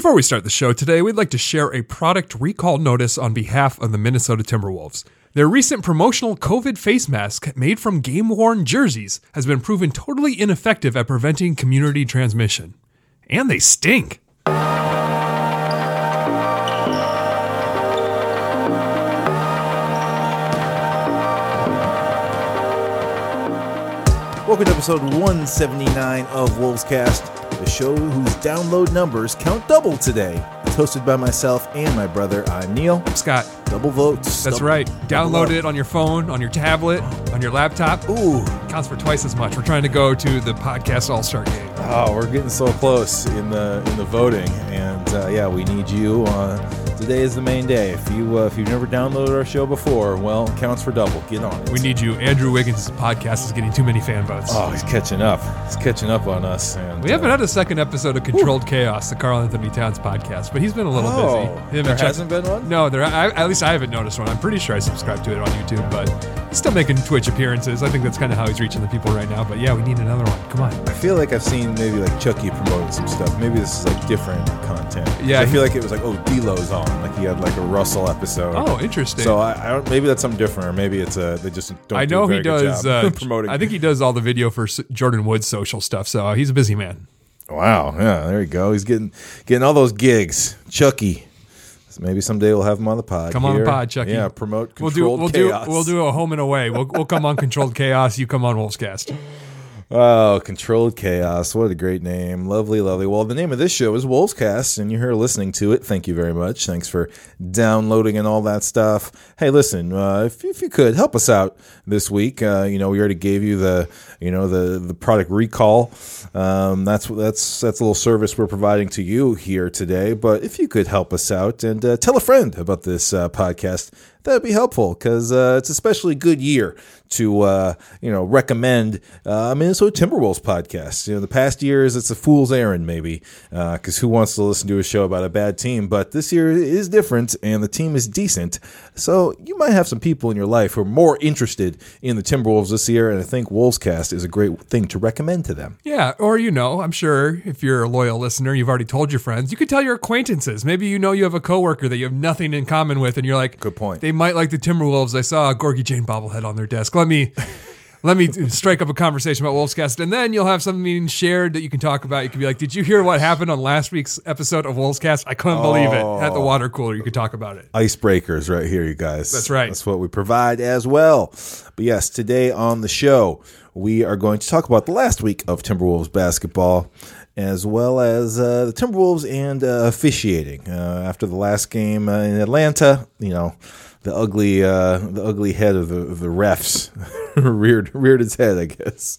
Before we start the show today, we'd like to share a product recall notice on behalf of the Minnesota Timberwolves. Their recent promotional COVID face mask, made from game worn jerseys, has been proven totally ineffective at preventing community transmission. And they stink. Welcome to episode 179 of Wolves Cast, the show whose download numbers count double today. It's hosted by myself and my brother. I'm Neil. Scott, Double votes. that's double- right. Download up. it on your phone, on your tablet, on your laptop. Ooh, Counts for twice as much. We're trying to go to the podcast All Star game. oh, we're getting so close in the in the voting, and uh, yeah, we need you. Uh, today is the main day. If you uh, if you've never downloaded our show before, well, it counts for double. Get on it. We need you. Andrew Wiggins' podcast is getting too many fan votes. Oh, he's catching up. He's catching up on us. And, We haven't uh, had a second episode of Controlled Chaos, the Karl-Anthony Towns podcast, but he's been a little Oh, busy. Him there Chuck- hasn't been one? No, there. I, at least I haven't noticed one. I'm pretty sure I subscribed to it on YouTube, but he's still making Twitch appearances. I think that's kind of how he's reaching the people right now. But yeah, we need another one. Come on. I feel like I've seen maybe like Chucky promoting some stuff. Maybe this is like different content. Yeah, I feel like it was like oh D'Lo's on, like he had like a Russell episode. Oh, interesting. So I, I don't. Maybe that's something different, or maybe it's a they just don't. I do know he does. Uh, promoting. I think he does all the video for Jordyn Woods' social stuff. So he's a busy man. Wow. Yeah. There you go. He's getting getting all those gigs. Chucky. So maybe someday we'll have him on the pod. Come on the pod, Chucky. Yeah. Promote We'll do. We'll chaos. do. We'll do a home and away. We'll, we'll come on Controlled Chaos. You come on Wolfscast. Oh, Controlled Chaos. What a great name. Lovely, lovely. Well, the name of this show is Wolvescast, and you're here listening to it. Thank you very much. Thanks for downloading and all that stuff. Hey, listen, uh, if, if you could help us out this week, uh, you know, we already gave you the, you know, the, the product recall. Um, that's, that's, that's a little service we're providing to you here today. But if you could help us out and uh, tell a friend about this uh, podcast, that'd be helpful because uh, it's especially a good year to uh, you know recommend uh, Minnesota Timberwolves podcast. You know, the past years it's a fool's errand maybe because who wants to listen to a show about a bad team? But this year is different and the team is decent. So you might have some people in your life who are more interested in the Timberwolves this year, and I think Wolvescast is a great thing to recommend to them. Yeah, or you know, I'm sure if you're a loyal listener, you've already told your friends. You could tell your acquaintances. Maybe you know you have a coworker that you have nothing in common with, and you're like, Good point. They might like the Timberwolves. I saw a Gorgui Dieng bobblehead on their desk. Let me. Let me strike up a conversation about Wolfscast, and then you'll have something shared that you can talk about. You can be like, "Did you hear what happened on last week's episode of Wolfscast? I couldn't believe it." At the water cooler, you could talk about it. icebreakers right here, you guys. That's right. That's what we provide as well. But yes, today on the show, we are going to talk about the last week of Timberwolves basketball, as well as uh, the Timberwolves and uh, officiating. Uh, after the last game uh, in Atlanta, you know, the ugly, uh, the ugly head of the, of the refs reared reared its head, I guess.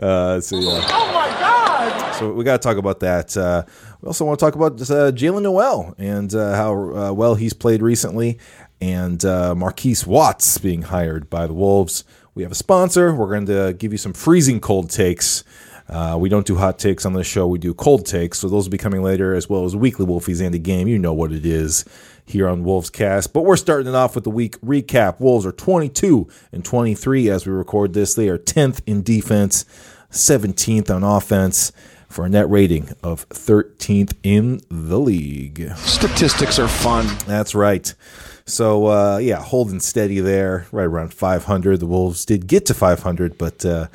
Uh, so yeah. Oh my God! So we got to talk about that. Uh, we also want to talk about uh, Jaylen Nowell and uh, how uh, well he's played recently, and uh, Marquise Watts being hired by the Wolves. We have a sponsor. We're going to give you some freezing cold takes. Uh, we don't do hot takes on this show. We do cold takes. So those will be coming later, as well as weekly Wolfies and a game. You know what it is here on Wolves Cast. But we're starting it off with the week recap. Wolves are 22 and 23 as we record this. They are 10th in defense, 17th on offense for a net rating of 13th in the league. Statistics are fun. That's right. So uh, yeah, holding steady there, right around 500. The Wolves did get to 500, but uh,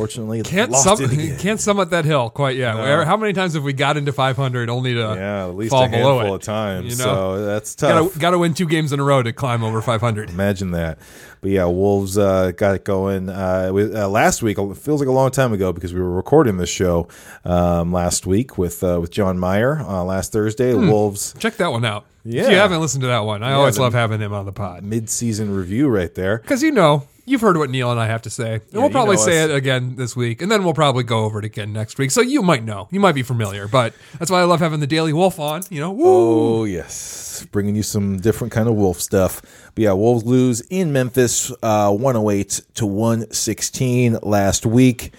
fortunately Can't lost sum, can't summit that hill quite yet. Where- How many times have we got into 500 only to Yeah, at least fall a handful of times. You know? So that's tough. Gotta, gotta win two games in a row to climb over 500. Imagine that. But yeah, Wolves uh, got it going. Uh, with, uh, last week it feels like a long time ago because we were recording this show um, last week with uh, with John Meyer uh, last Thursday. Hmm. Wolves Check that one out. Yeah. If you haven't listened to that one, I always love having him on the pod. mid-season review right there. Because you know, you've heard what Neil and I have to say. And we'll you probably know say us. it again this week. And then we'll probably go over it again next week. So you might know. You might be familiar. But that's why I love having the Daily Wolf on. You know, woo. Oh yes, bringing you some different kind of Wolf stuff. But yeah, Wolves lose in Memphis, uh, one hundred eight to one sixteen last week.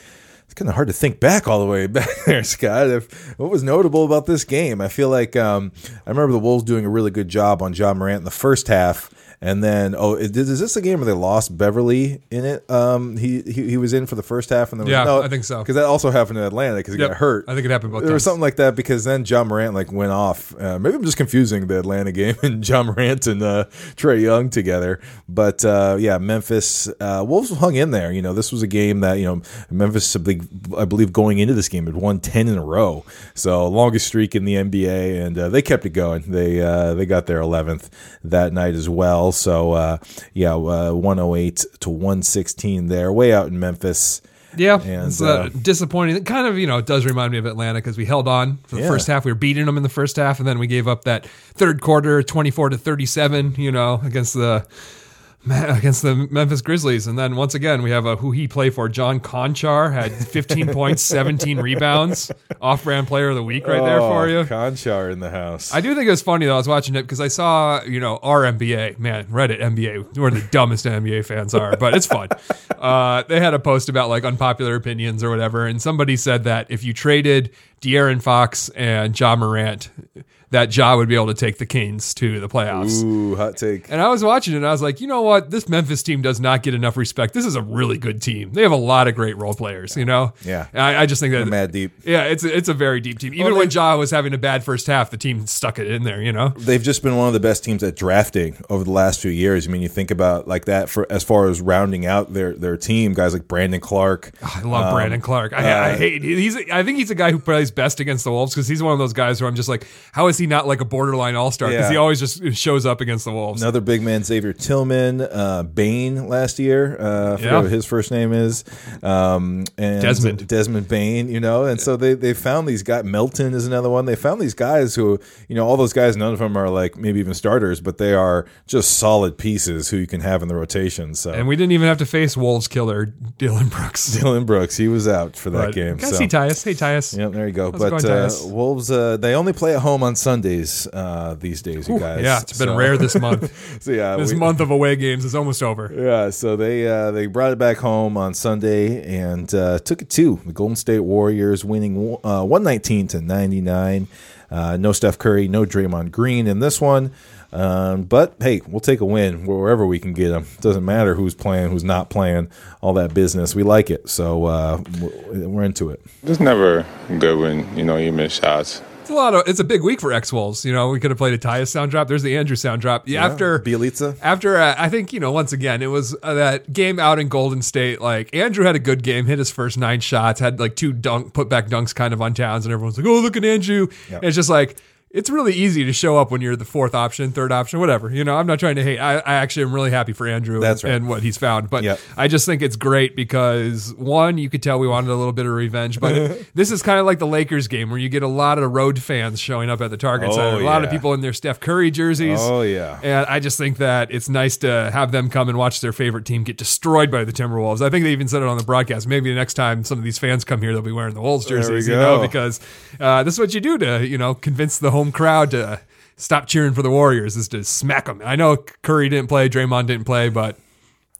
it's kind of hard to think back all the way back there, Scott. If what was notable about this game, I feel like um, I remember the Wolves doing a really good job on Ja Morant in the first half. And then, oh, is, is this a game where they lost Beverley in it? Um, he, he he was in for the first half, and then Yeah, no, I think so. because that also happened in Atlanta because he Yep. got hurt. I think it happened both There was something like that because then Ja Morant like went off. Uh, maybe I'm just confusing the Atlanta game and Ja Morant and uh, Trae Young together. But uh, yeah, Memphis uh, Wolves hung in there. You know, this was a game that you know Memphis, I believe, going into this game had won ten in a row, so longest streak in the NBA, and uh, they kept it going. They uh, they got their 11th that night as well. So uh, yeah, uh, 108 to 116 there, way out in Memphis. Yeah, And, it's uh, uh, disappointing. It kind of, you know, it does remind me of Atlanta because we held on for the Yeah. first half. We were beating them in the first half, and then we gave up that third quarter, twenty-four to thirty-seven. You know, against the against the Memphis Grizzlies, and then once again we have a who he play for. John Konchar had fifteen points, seventeen rebounds, off-brand player of the week right there for you. Oh, Konchar in the house. I do think it was funny though. I was watching it because I saw, you know, our NBA man, Reddit NBA, where the dumbest NBA fans are, but it's fun. Uh, they had a post about like unpopular opinions or whatever, and somebody said that if you traded De'Aaron Fox and Ja Morant, that Ja would be able to take the Kings to the playoffs. Ooh, hot take. And I was watching it and I was like, you know what? This Memphis team does not get enough respect. This is a really good team. They have a lot of great role players, you know? Yeah. I, I just think that Mad deep. yeah, it's a, it's a very deep team. Even Well, when they- Ja was having a bad first half, the team stuck it in there, you know? They've just been one of the best teams at drafting over the last few years. I mean, you think about like that for as far as rounding out their their team, guys like Brandon Clarke. I love Um, Brandon Clarke. I, I uh, hate he's. I think he's a guy who plays best against the Wolves because he's one of those guys where I'm just like, how is he not like a borderline all star? Because Yeah. he always just shows up against the Wolves. Another big man, Xavier Tillman, uh, Bane last year. Uh, I Yeah. what his first name is. Um, and Desmond. Desmond Bane, you know. And so they, they found these guys. Melton is another one. They found these guys who, you know, all those guys, none of them are like maybe even starters, but they are just solid pieces who you can have in the rotation. So and we didn't even have to face Wolves killer Dillon Brooks. Dillon Brooks, he was out for that But game. Can I so. see Tyus? Hey Tyus. Yep, there you go. How's but going, uh, Wolves, uh, they only play at home on Sundays uh, these days, you guys. Yeah, it's been So- rare this month. So yeah, this we- month of away games is almost over. Yeah, so they uh, they brought it back home on Sunday and uh, took it to the Golden State Warriors, winning uh, one nineteen to ninety nine. Uh, no Steph Curry, no Draymond Green in this one. Um, but hey, we'll take a win wherever we can get them. Doesn't matter who's playing, who's not playing, all that business. We like it, so uh, we're we're into it. It's never good when you know you miss shots. A lot of. It's a big week for X Wolves. You know, we could have played a Tyus sound drop. There's the Andrew sound drop. Yeah, after Bielitsa. After uh, I think you know, once again, it was uh, that game out in Golden State. Like Andrew had a good game, hit his first nine shots, had like two dunk put back dunks kind of on Towns, and everyone's like, "Oh, look at Andrew." And it's just like. It's really easy to show up when you're the fourth option, third option, whatever. You know, I'm not trying to hate. I, I actually am really happy for Andrew That's right. and what he's found. But Yep. I just think it's great because one, you could tell we wanted a little bit of revenge. But this is kind of like the Lakers game where you get a lot of road fans showing up at the Target Oh, Center. A lot of people in their Steph Curry jerseys. Oh, yeah. And I just think that it's nice to have them come and watch their favorite team get destroyed by the Timberwolves. I think they even said it on the broadcast. Maybe the next time some of these fans come here, they'll be wearing the Wolves There we jerseys, you know, go. because uh, this is what you do to, you know, convince the home crowd to stop cheering for the Warriors is to smack them. I know Curry didn't play, Draymond didn't play, but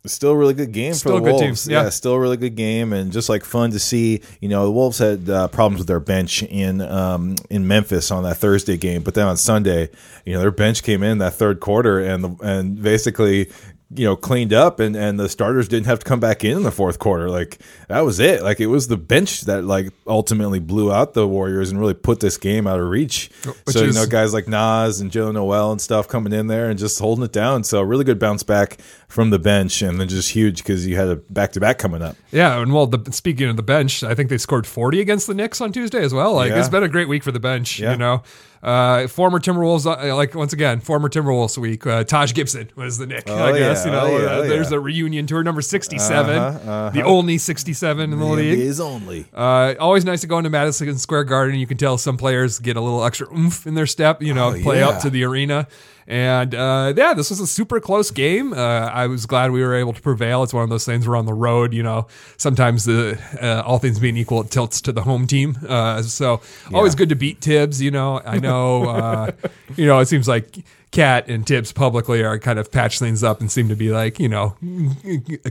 Still a really good game Still for the a good team, Wolves. yeah. still a really good game, and just like fun to see. You know, the Wolves had uh, problems with their bench in um, in Memphis on that Thursday game, but then on Sunday, you know, their bench came in that third quarter and the, and basically. You know, cleaned up, and and the starters didn't have to come back in in the fourth quarter. Like that was it. Like it was the bench that like ultimately blew out the Warriors and really put this game out of reach. Which so you is- know, guys like Naz and Joe Nowell and stuff coming in there and just holding it down. So really good bounce back from the bench, and then just huge because you had a back to back coming up. Yeah, and well, the, speaking of the bench, I think they scored 40 against the Knicks on Tuesday as well. Like Yeah. it's been a great week for the bench. Yeah. You know, uh, former Timberwolves, uh, like once again, former Timberwolves week. Uh, Taj Gibson was the Knick. I Oh, guess yeah. you know. Oh, uh, Oh, there's a reunion tour number 67, Uh-huh, the only 67 in the league. is only. Uh, always nice to go into Madison Square Garden. You can tell some players get a little extra oomph in their step, you know, Oh, play yeah. up to the arena. And uh, yeah, this was a super close game. Uh, I was glad we were able to prevail. It's one of those things we're on the road, you know, sometimes the uh, all things being equal, it tilts to the home team. Uh, so always good to beat Thibs, you know. I know, uh, you know, it seems like KAT and Thibs publicly are kind of patch things up and seem to be like, you know,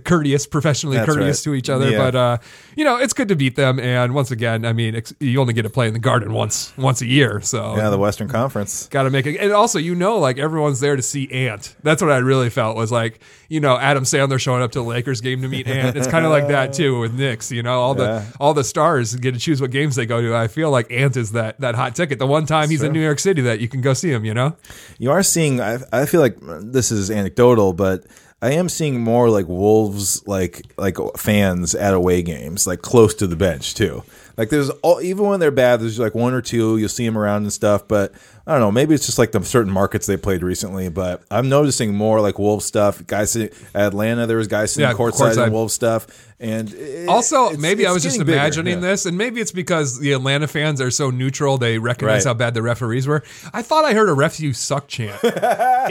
courteous, professionally That's courteous right. to each other. Yeah. But uh, you know, it's good to beat them. And once again, I mean, ex- you only get to play in the Garden once once a year, so Yeah, the Western Conference. got to make it. And also, you know, like everyone's there to see Ant. That's what I really felt was like, you know, Adam Sandler showing up to the Lakers game to meet Ant. It's kind of like that too with Knicks. You know, all the all the stars get to choose what games they go to. I feel like Ant is that that hot ticket. The one time he's in New York City that you can go see him. You know, You are seeing. I, I feel like this is anecdotal, but I am seeing more like Wolves, like like fans at away games, like close to the bench too. Like there's all, even when they're bad, there's like one or two you'll see them around and stuff. But I don't know, maybe it's just like the certain markets they played recently. But I'm noticing more like Wolves stuff. Guys at Atlanta, there was guys sitting Yeah, courtside, courtside. and Wolves stuff. And it- Also, it's- maybe it's I was just getting bigger, imagining yeah. this, and maybe it's because the Atlanta fans are so neutral; they recognize Right. how bad the referees were. I thought I heard a "ref you suck" chant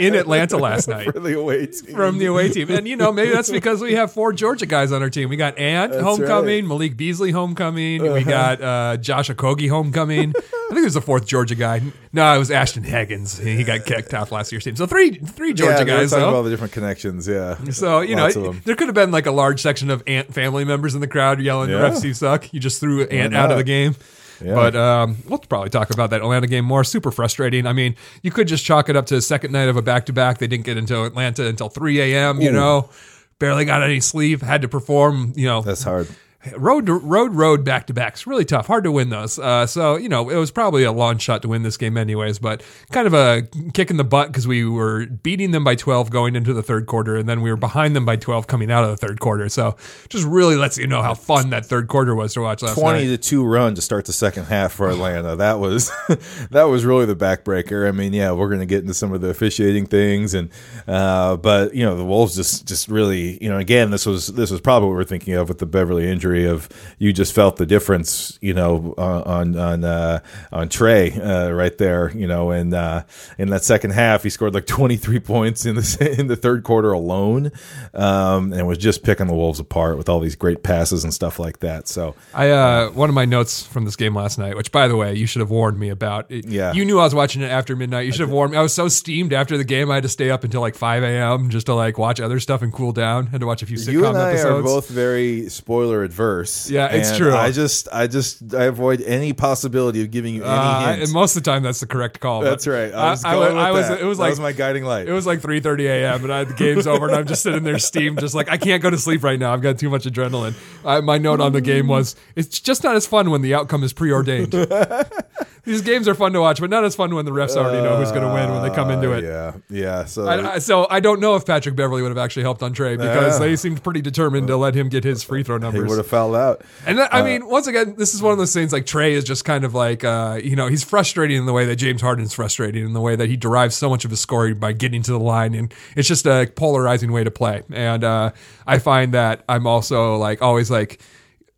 in Atlanta last night. for the away team. from the away team. And you know, maybe that's because we have four Georgia guys on our team. We got Ant homecoming, Malik Beasley homecoming, we got uh, Josh Okogie homecoming. I think there's a fourth Georgia guy. No, was Ashton Higgins. He got kicked off last year's team. So three three Georgia yeah, guys talking though. about all the different connections. Yeah. So you know, Lots there could have been like a large section of Ant family members in the crowd yelling, Yeah. "Refs, you suck!" You just threw Ant out of the game. Yeah. But um, we'll probably talk about that Atlanta game more. Super frustrating. I mean, you could just chalk it up to the second night of a back to back. They didn't get into Atlanta until 3 a.m. You know, barely got any sleep. Had to perform. You know, That's hard. Road to, road road back to backs really tough hard to win those uh, so you know it was probably a long shot to win this game anyways but kind of a kick in the butt because we were beating them by 12 going into the third quarter and then we were behind them by 12 coming out of the third quarter so just really lets you know how fun that third quarter was to watch last 20 night to 2 run to start the second half for Atlanta. That was that was really the backbreaker. I mean, yeah, we're going to get into some of the officiating things and uh, but you know, the Wolves just just really, you know, again, this was this was probably what we're thinking of with the Beverley injury of you just felt the difference, you know, on on on, uh, on Trae uh, right there, you know, and uh, in that second half he scored like 23 points in the in the third quarter alone. Um, and was just picking the Wolves apart with all these great passes and stuff like that. So I uh, one of my notes from this game last night, which by the way, you should have warned me about. It- Yeah. you knew I was watching it after midnight. You should have warned me. I was so steamed after the game, I had to stay up until like five a.m. just to like watch other stuff and cool down. Had to watch a few sitcom you and I episodes. are both very spoiler adverse. Yeah, it's true. I just, I just, I avoid any possibility of giving you any Uh, hints. and most of the time, that's the correct call. That's right. I was, I, I, I was. that. It was That like was my guiding light. It was like 3:30 a.m. and I, the game's over, and I'm just sitting there steamed, just like I can't go to sleep right now. I've got too much adrenaline. I, my note on the game was, "It's just not as fun when the outcome is preordained." These games are fun to watch, but not as fun when the refs already know who's going to win when they come into Uh, it. Yeah, yeah. So I, I, so I don't know if Patrick Beverley would have actually helped on Trae because Yeah. they seemed pretty determined to let him get his free throw numbers. he would have fouled out. And that, I mean, once again, this is one of those things like Trae is just kind of like, uh, you know, he's frustrating in the way that James Harden's frustrating in the way that he derives so much of his scoring by getting to the line. And it's just a polarizing way to play. And uh, I find that I'm also like always like,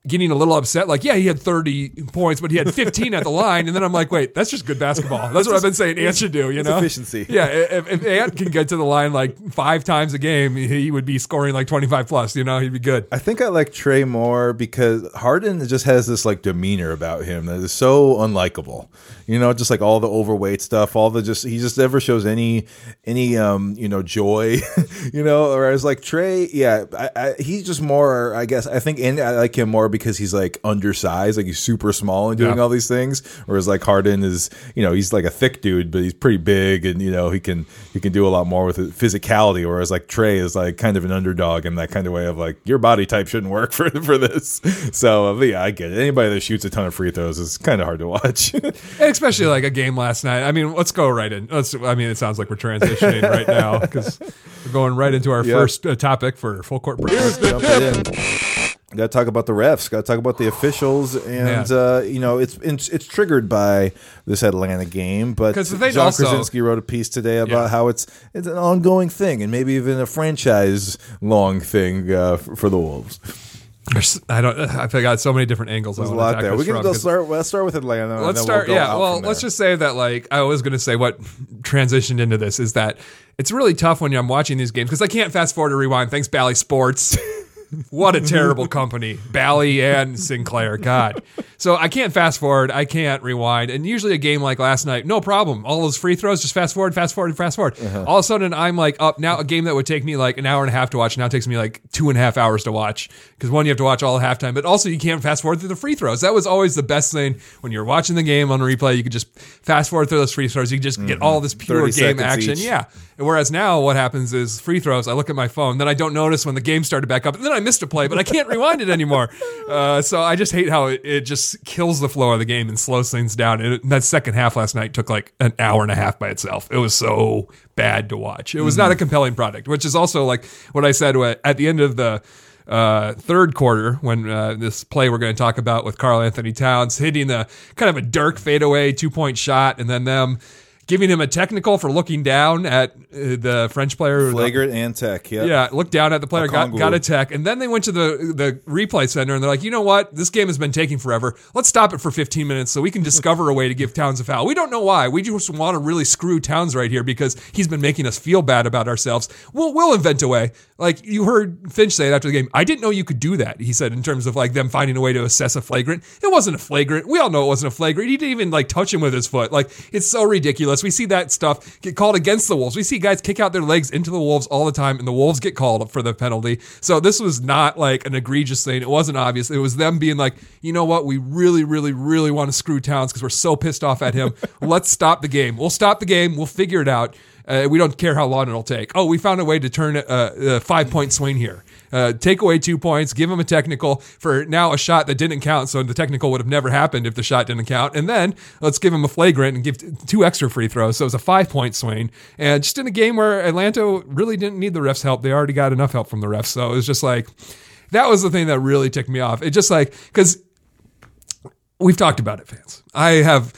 Getting a little upset, like, yeah, he had 30 points, but he had 15 at the line. And then I'm like, wait, that's just good basketball. That's what I've been saying Ant should do, you know? efficiency. Yeah, if, if Ant can get to the line like five times a game, he would be scoring like 25 plus, you know? He'd be good. I think I like Trae more because Harden just has this like demeanor about him that is so unlikable. You know, just like all the overweight stuff, all the just he just never shows any any um you know joy. you know, whereas like Trae, yeah, I, I, he's just more. I guess I think and I like him more because he's like undersized, like he's super small and doing Yeah. all these things. Whereas like Harden is, you know, he's like a thick dude, but he's pretty big and you know he can he can do a lot more with his physicality. Whereas like Trae is like kind of an underdog in that kind of way of like your body type shouldn't work for for this. So uh, but yeah, I get it. Anybody that shoots a ton of free throws is kind of hard to watch. Especially like a game last night. I mean, let's go right in. Let's. I mean, it sounds like we're transitioning right now because we're going right into our Yep. first uh, topic for full court press. Jump it in. Got to talk about the refs. Got to talk about the officials, and Yeah. uh, you know it's, it's it's triggered by this Atlanta game. But John also- Krasinski wrote a piece today about Yeah. how it's it's an ongoing thing, and maybe even a franchise long thing uh, for, for the Wolves. There's- I don't. I've got so many different angles. There's I a lot there. We can start. Let's start with Atlanta. Let's start. We'll yeah. Well, let's just say that like I was going to say what transitioned into this is that it's really tough when I'm watching these games because I can't fast forward or rewind. Thanks, Bally Sports. what a terrible company, Bally and Sinclair. God. So I can't fast forward. I can't rewind. And usually a game like last night, no problem. All those free throws, just fast forward, fast forward, fast forward. All of a sudden, I'm like up now. A game that would take me like an hour and a half to watch now takes me like two and a half hours to watch because one, you have to watch all halftime, but also you can't fast forward through the free throws. That was always the best thing when you're watching the game on replay. You could just fast forward through those free throws. You could just get all this pure game action. each. Yeah. Whereas now what happens is free throws, I look at my phone, then I don't notice when the game started back up, and then I missed a play, but I can't rewind it anymore. Uh, so I just hate how it, it just kills the flow of the game and slows things down. And that second half last night took like an hour and a half by itself. It was so bad to watch. It was not a compelling product, which is also like what I said at the end of the uh, third quarter when uh, this play we're going to talk about with Karl-Anthony Towns hitting the kind of a Dirk fadeaway two point shot, and then them giving him a technical for looking down at uh, the French player. Flagrant and tech. Yep. Yeah, looked down at the player, got, got a tech, and then they went to the the replay center and they're like, you know what? This game has been taking forever. Let's stop it for 15 minutes so we can discover a way to give Towns a foul. We don't know why. We just want to really screw Towns right here because he's been making us feel bad about ourselves. We'll we'll invent a way. Like you heard Finch say it after the game. I didn't know you could do that. He said in terms of like them finding a way to assess a flagrant. It wasn't a flagrant. We all know it wasn't a flagrant. He didn't even like touch him with his foot. Like it's so ridiculous. We see that stuff get called against the Wolves. We see guys kick out their legs into the Wolves all the time, and the Wolves get called for the penalty. So this was not like an egregious thing. It wasn't obvious. It was them being like, you know what? We really, really, really want to screw Towns because we're so pissed off at him. Let's stop the game. We'll stop the game. We'll figure it out. Uh, we don't care how long it'll take. Oh, we found a way to turn a, a five point swing here. Uh, take away two points, give him a technical for now a shot that didn't count. So the technical would have never happened if the shot didn't count. And then let's give him a flagrant and give t- two extra free throws. So it was a five point swing. And just in a game where Atlanta really didn't need the refs' help, they already got enough help from the refs. So it was just like, that was the thing that really ticked me off. It just like, because we've talked about it, fans. I have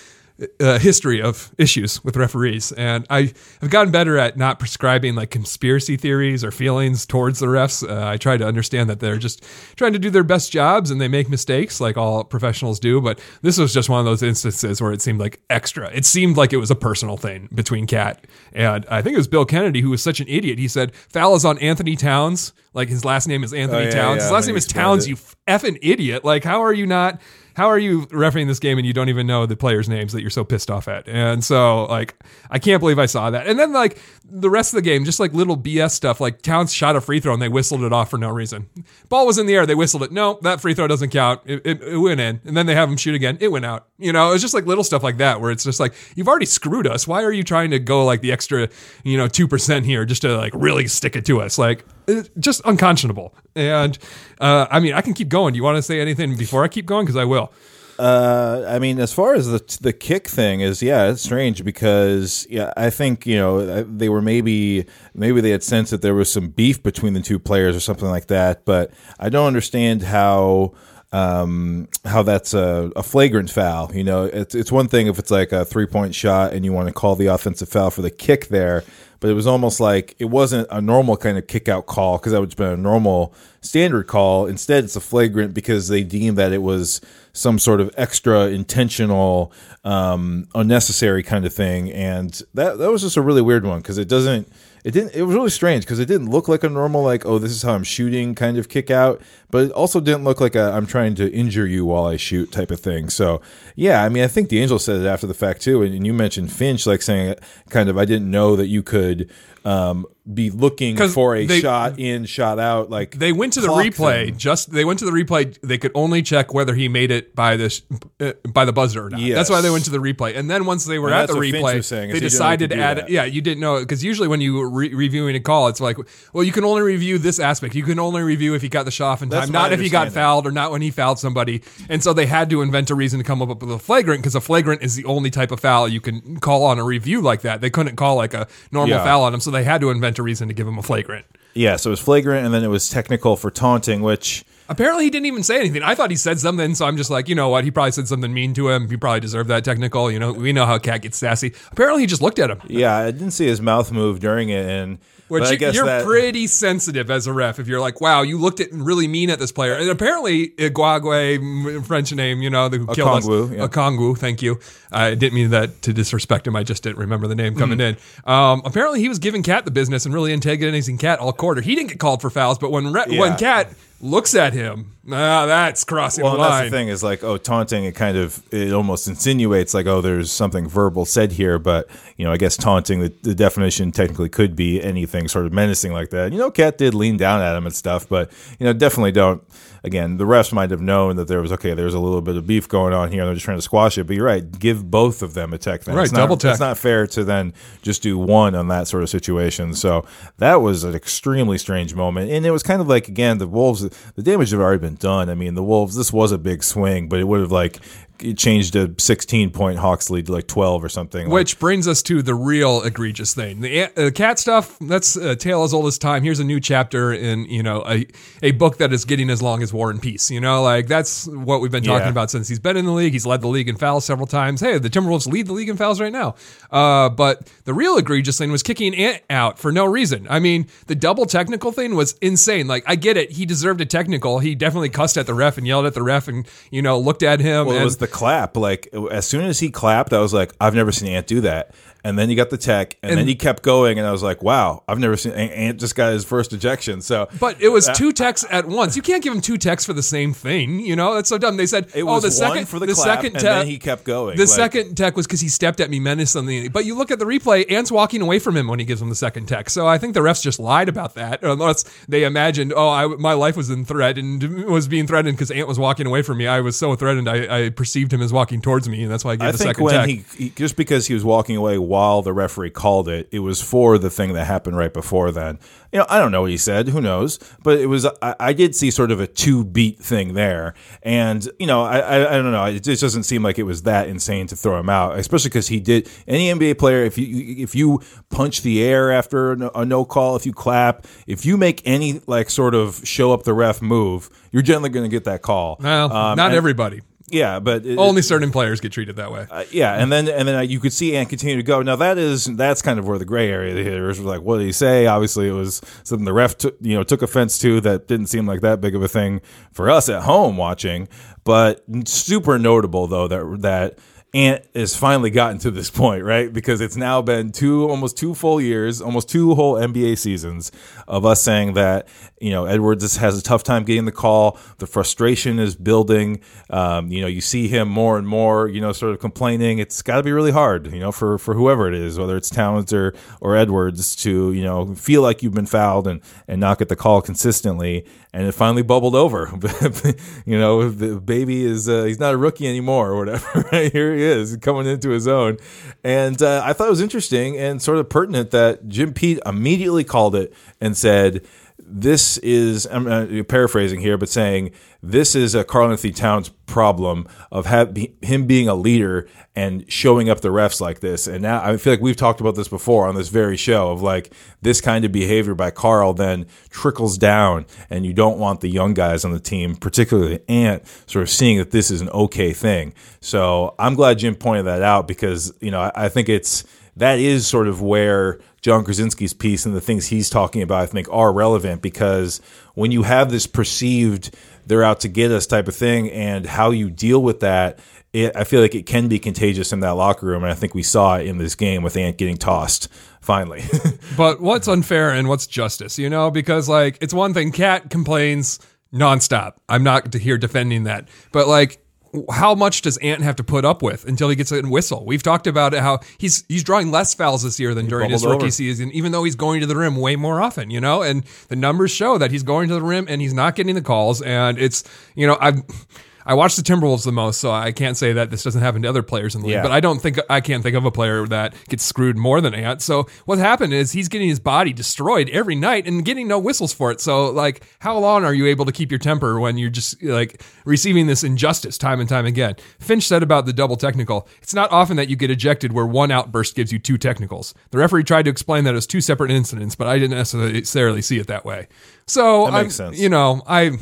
a history of issues with referees, and I have gotten better at not prescribing like conspiracy theories or feelings towards the refs. Uh, I try to understand that they're just trying to do their best jobs and they make mistakes like all professionals do. But this was just one of those instances where it seemed like extra. It seemed like it was a personal thing between KAT and I think it was Bill Kennedy who was such an idiot. He said foul is on Anthony Towns. Like his last name is Anthony Oh, yeah, Towns. yeah, His last name is Towns. it. You effing idiot. Like, how are you not? How are you refereeing this game and you don't even know the players' names that you're so pissed off at? And so, like, I can't believe I saw that. And then, like, the rest of the game, just like little BS stuff, like Towns shot a free throw and they whistled it off for no reason. Ball was in the air, they whistled it. No, that free throw doesn't count. It, it, it went in. And then they have him shoot again. It went out. You know, it's just like little stuff like that where it's just like, you've already screwed us. Why are you trying to go like the extra, you know, 2% here just to like really stick it to us? Like, it- just unconscionable. And uh, I mean, I can keep going. Do you want to say anything before I keep going? Because I will. Uh, I mean, as far as the the kick thing is, yeah, it's strange because yeah, I think you know they were maybe maybe they had sensed that there was some beef between the two players or something like that, but I don't understand how um, how that's a, a flagrant foul. You know, it's it's one thing if it's like a three point shot and you want to call the offensive foul for the kick there, but it was almost like it wasn't a normal kind of kick out call because that would have been a normal standard call. Instead, it's a flagrant because they deemed that it was some sort of extra intentional, um, unnecessary kind of thing, and that that was just a really weird one because it doesn't. It didn't. It was really strange because it didn't look like a normal, like, oh, this is how I'm shooting kind of kick out, but it also didn't look like a I'm trying to injure you while I shoot type of thing. So, yeah, I mean, I think the Angel said it after the fact too, and, and you mentioned Finch like saying, kind of, I didn't know that you could um, be looking for a they- shot in, shot out. Like They went to the replay. thing. Just they went to the replay. They could only check whether he made it by the uh, by the buzzer or not. Yes. That's why they went to the replay. And then once they were And at the replay, they he didn't know decided to add. that. Yeah, you didn't know because usually when you were re- reviewing a call, it's like, well, you can only review this aspect. You can only review if he got the shot off in That's time, not if he got fouled or not when he fouled somebody. And so they had to invent a reason to come up with a flagrant because a flagrant is the only type of foul you can call on a review like that. They couldn't call like a normal Yeah. foul on him, so they had to invent a reason to give him a flagrant. Yeah, so it was flagrant, and then it was technical for taunting, which Apparently, he didn't even say anything. I thought he said something, so I'm just like, you know what? He probably said something mean to him. He probably deserved that technical. You know, we know how KAT gets sassy. Apparently, he just looked at him. yeah, I didn't see his mouth move during it, and Which you, you're that, pretty sensitive as a ref if you're like, wow, you looked at really mean at this player. And apparently, Iguagwe, m- French name, you know, who killed us. Okongwu, yeah. Okongwu, thank you. I didn't mean that to disrespect him. I just didn't remember the name Mm. coming in. Um, apparently, he was giving KAT the business and really antagonizing KAT all quarter. He didn't get called for fouls, but when re- Yeah. when KAT looks at him. Ah, that's crossing Well, the line. that's the thing is like, oh, taunting. It kind of it almost insinuates like, oh, there's something verbal said here, but you know, I guess taunting the, the definition technically could be anything sort of menacing like that. You know, KAT did lean down at him and stuff, but you know, definitely don't. Again, the refs might have known that there was okay. There's a little bit of beef going on here. and They're just trying to squash it. But you're right. Give both of them a tech. Then. Right, It's not, double tech. It's not fair to then just do one on that sort of situation. So that was an extremely strange moment, and it was kind of like again the Wolves. The damage had already been done. I mean, the Wolves. This was a big swing, but it would have like changed a 16 point Hawks lead to like 12 or something. like- Which brings us to the real egregious thing. The uh, KAT stuff, that's a tale as old as time. Here's a new chapter in, you know, a, a book that is getting as long as War and Peace. You know, like that's what we've been talking Yeah. about since he's been in the league. He's led the league in fouls several times. Hey, the Timberwolves lead the league in fouls right now. Uh, but the real egregious thing was kicking Ant out for no reason. I mean, the double technical thing was insane. Like, I get it. He deserved a technical. He definitely cussed at the ref and yelled at the ref and, you know, looked at him. Well, and the clap. Like as soon as he clapped, I was like, I've never seen Ant do that. And then he got the tech, and, then And- he kept going, and I was like, wow, I've never seen Ant, just got his first ejection. So, But it was two texts at once. You can't give him two texts for the same thing. You know, that's so dumb. They said, It "Oh, was the second for the the clap, second and tech." then he kept going, The like- second tech was because he stepped at me menacingly. But you look at the replay, Ant's walking away from him when he gives him the second tech. So I think the refs just lied about that, unless they imagined, "Oh, I, my life was in threat and was being threatened because Ant was walking away from me. I was so threatened, I, I perceived him as walking towards me, and that's why I gave I the second tech." he, he just because he was walking away while the referee called it, it was for the thing that happened right before then. You know, I don't know what he said. Who knows? But it was. I, I did see sort of a two beat thing there, and you know, I, I I don't know. It just doesn't seem like it was that insane to throw him out, especially because he did. Any NBA player, if you if you punch the air after a no, call, if you clap, if you make any like sort of show up the ref move, you're generally going to get that call. well, Um, not and- everybody. Yeah, but it- Only certain players get treated that way. uh, yeah, and then and then uh, you could see Ant continue to go. Now that is that's kind of where the gray area here is. Like, what did he say? Obviously, it was something the ref took you know took offense to that didn't seem like that big of a thing for us at home watching. But super notable though that that Ant has finally gotten to this point, right? Because it's now been two almost two full years, almost two whole NBA seasons of us saying that you know Edwards has a tough time getting the call. The frustration is building. Um, you know, you see him more and more. You know, sort of complaining. It's got to be really hard. You know, for for whoever it is, whether it's Towns or or Edwards, to you know feel like you've been fouled and and not get the call consistently. And it finally bubbled over. you know, the baby is uh, he's not a rookie anymore or whatever. Here he is coming into his own. And uh, I thought it was interesting and sort of pertinent that Jim Pete immediately called it and said this is I'm uh, paraphrasing here, but saying this is a Karl-Anthony Towns problem of have, be, him being a leader and showing up the refs like this. And now I feel like we've talked about this before on this very show of like this kind of behavior by Karl then trickles down, and you don't want the young guys on the team, particularly Ant, sort of seeing that this is an okay thing. So I'm glad Jim pointed that out because you know I, I think it's that is sort of where Jon Krawczynski's piece and the things he's talking about, I think, are relevant because when you have this perceived they're out to get us type of thing and how you deal with that, it, I feel like it can be contagious in that locker room. And I think we saw it in this game with Ant getting tossed finally. But what's unfair and what's justice, you know? Because like it's one thing, KAT complains nonstop. I'm not here defending that, but like. How much does Ant have to put up with until he gets a whistle? We've talked about how he's he's drawing less fouls this year than during his rookie over. season, even though he's going to the rim way more often, you know. And the numbers show that he's going to the rim and he's not getting the calls. And it's you know I've I watch the Timberwolves the most, so I can't say that this doesn't happen to other players in the league. Yeah. But I don't think I can't think of a player that gets screwed more than Ant. So what happened is he's getting his body destroyed every night and getting no whistles for it. So like, how long are you able to keep your temper when you're just like receiving this injustice time and time again? Finch said about the double technical, it's not often that you get ejected where one outburst gives you two technicals. The referee tried to explain that it was two separate incidents, but I didn't necessarily see it that way. So That makes I'm, sense. you know, I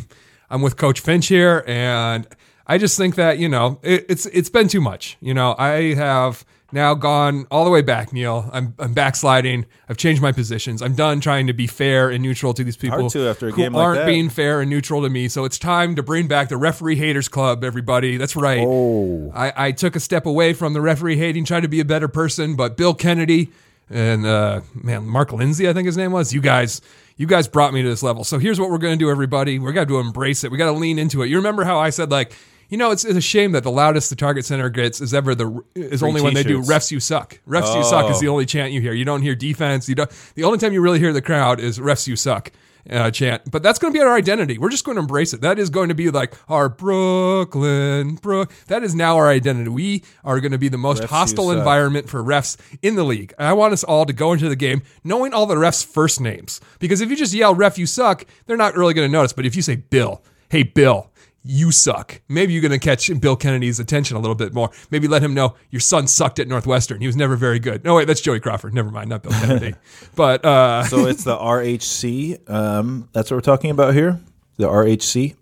I'm with Coach Finch here, and I just think that you know it, it's it's been too much. You know, I have now gone all the way back, Neil. I'm I'm backsliding. I've changed my positions. I'm done trying to be fair and neutral to these people to after a who game like aren't that. being fair and neutral to me. So it's time to bring back the referee haters club. Everybody, that's right. Oh. I, I took a step away from the referee hating, tried to be a better person, but Bill Kennedy. and uh, man, Mark Lindsay, I think his name was. You guys, you guys brought me to this level. So here's what we're going to do, everybody. We got to embrace it. We got to lean into it. You remember how I said like. You know, it's, it's a shame that the loudest the Target Center gets is ever the is only when they do refs you suck. Refs you suck is the oh. only chant you hear. You don't hear defense. You don't. The only time you really hear the crowd is refs you suck uh, chant. But that's going to be our identity. We're just going to embrace it. That is going to be like our Brooklyn, Brook. That is now our identity. We are going to be the most Refs hostile environment for refs in the league. I want us all to go into the game knowing all the refs' first names. Because if you just yell "ref, you suck," they're not really going to notice. But if you say Bill, hey Bill. You suck. Maybe you're going to catch Bill Kennedy's attention a little bit more. Maybe let him know your son sucked at Northwestern. He was never very good. No, wait, that's Joey Crawford. Never mind, not Bill Kennedy. but uh, So it's the RHC. Um, that's what we're talking about here. The RHC.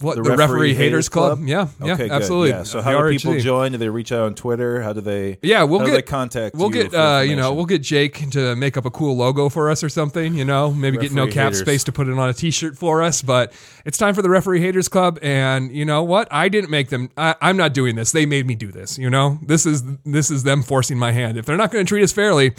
What the, referee, haters club? Yeah, yeah, Okay, absolutely. Yeah. So The how do people join? Do they reach out on Twitter? How do they? Yeah, we'll get contact. We'll you get uh, you know we'll get Jake to make up a cool logo for us or something. You know, maybe get no cap haters. space to put it on a T-shirt for us. But it's time for the referee haters club, and you know what? I didn't make them. I, I'm not doing this. They made me do this. You know, this is this is them forcing my hand. If they're not going to treat us fairly.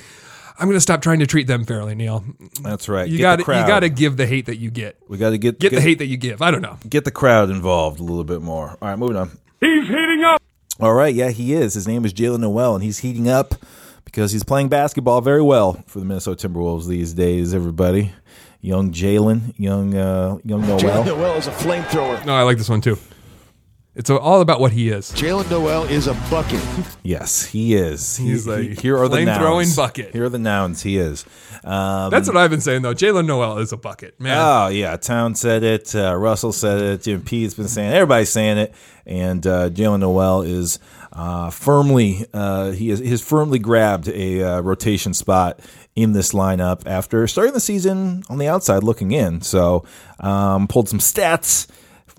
I'm going to stop trying to treat them fairly, Neil. That's right. You got to you got to give the hate that you get. We got to get Get the hate that you give. I don't know. Get the crowd involved a little bit more. All right, moving on. He's heating up. All right, yeah, he is. His name is Jaylen Nowell, and he's heating up because he's playing basketball very well for the Minnesota Timberwolves these days. Everybody, young Jaylen, young uh, young Jaylen Nowell. Nowell is a flamethrower. No, I like this one too. It's all about what he is. Jaylen Nowell is a bucket. Yes, he is. He- He's a he- here are the flame-throwing nouns. bucket. Here are the nouns. He is. Um, That's what I've been saying though. Jaylen Nowell is a bucket, man. Oh yeah, Town said it. Uh, Russell said it. Jim P's been saying. it. Everybody's saying it. And uh, Jaylen Nowell is uh, firmly. Uh, he has, he has firmly grabbed a uh, rotation spot in this lineup after starting the season on the outside looking in. So um, pulled some stats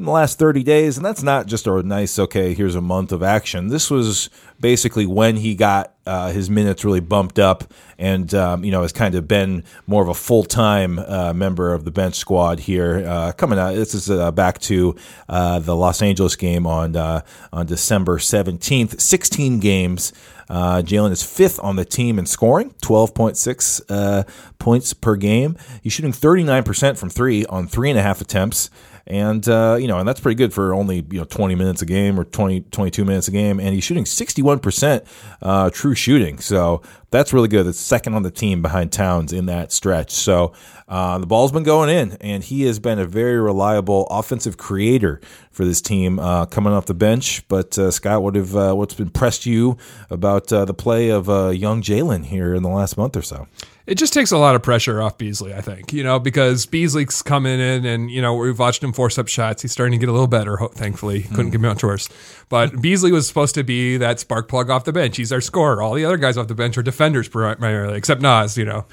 from the last 30 days, and that's not just a nice, okay, here's a month of action. This was basically when he got uh, his minutes really bumped up and, um, you know, has kind of been more of a full time uh, member of the bench squad here. Uh, coming out, this is uh, back to uh, the Los Angeles game on, uh, on December 17th, 16 games. Uh, Jaylen is fifth on the team in scoring, 12.6 uh, points per game. He's shooting 39% from three on three and a half attempts. And, uh, you know, and that's pretty good for only, you know, 20 minutes a game or 20, 22 minutes a game. And he's shooting 61% uh, true shooting. So that's really good. That's second on the team behind Towns in that stretch. So uh, the ball's been going in, and he has been a very reliable offensive creator for this team uh, coming off the bench. But uh, Scott, what have uh, what's impressed you about uh, the play of uh, young Jaylen here in the last month or so? It just takes a lot of pressure off Beasley, I think, you know, because Beasley's coming in and, you know, we've watched him force up shots. He's starting to get a little better, thankfully. Couldn't get me much worse. But Beasley was supposed to be that spark plug off the bench. He's our scorer. All the other guys off the bench are defenders primarily, except Naz, you know.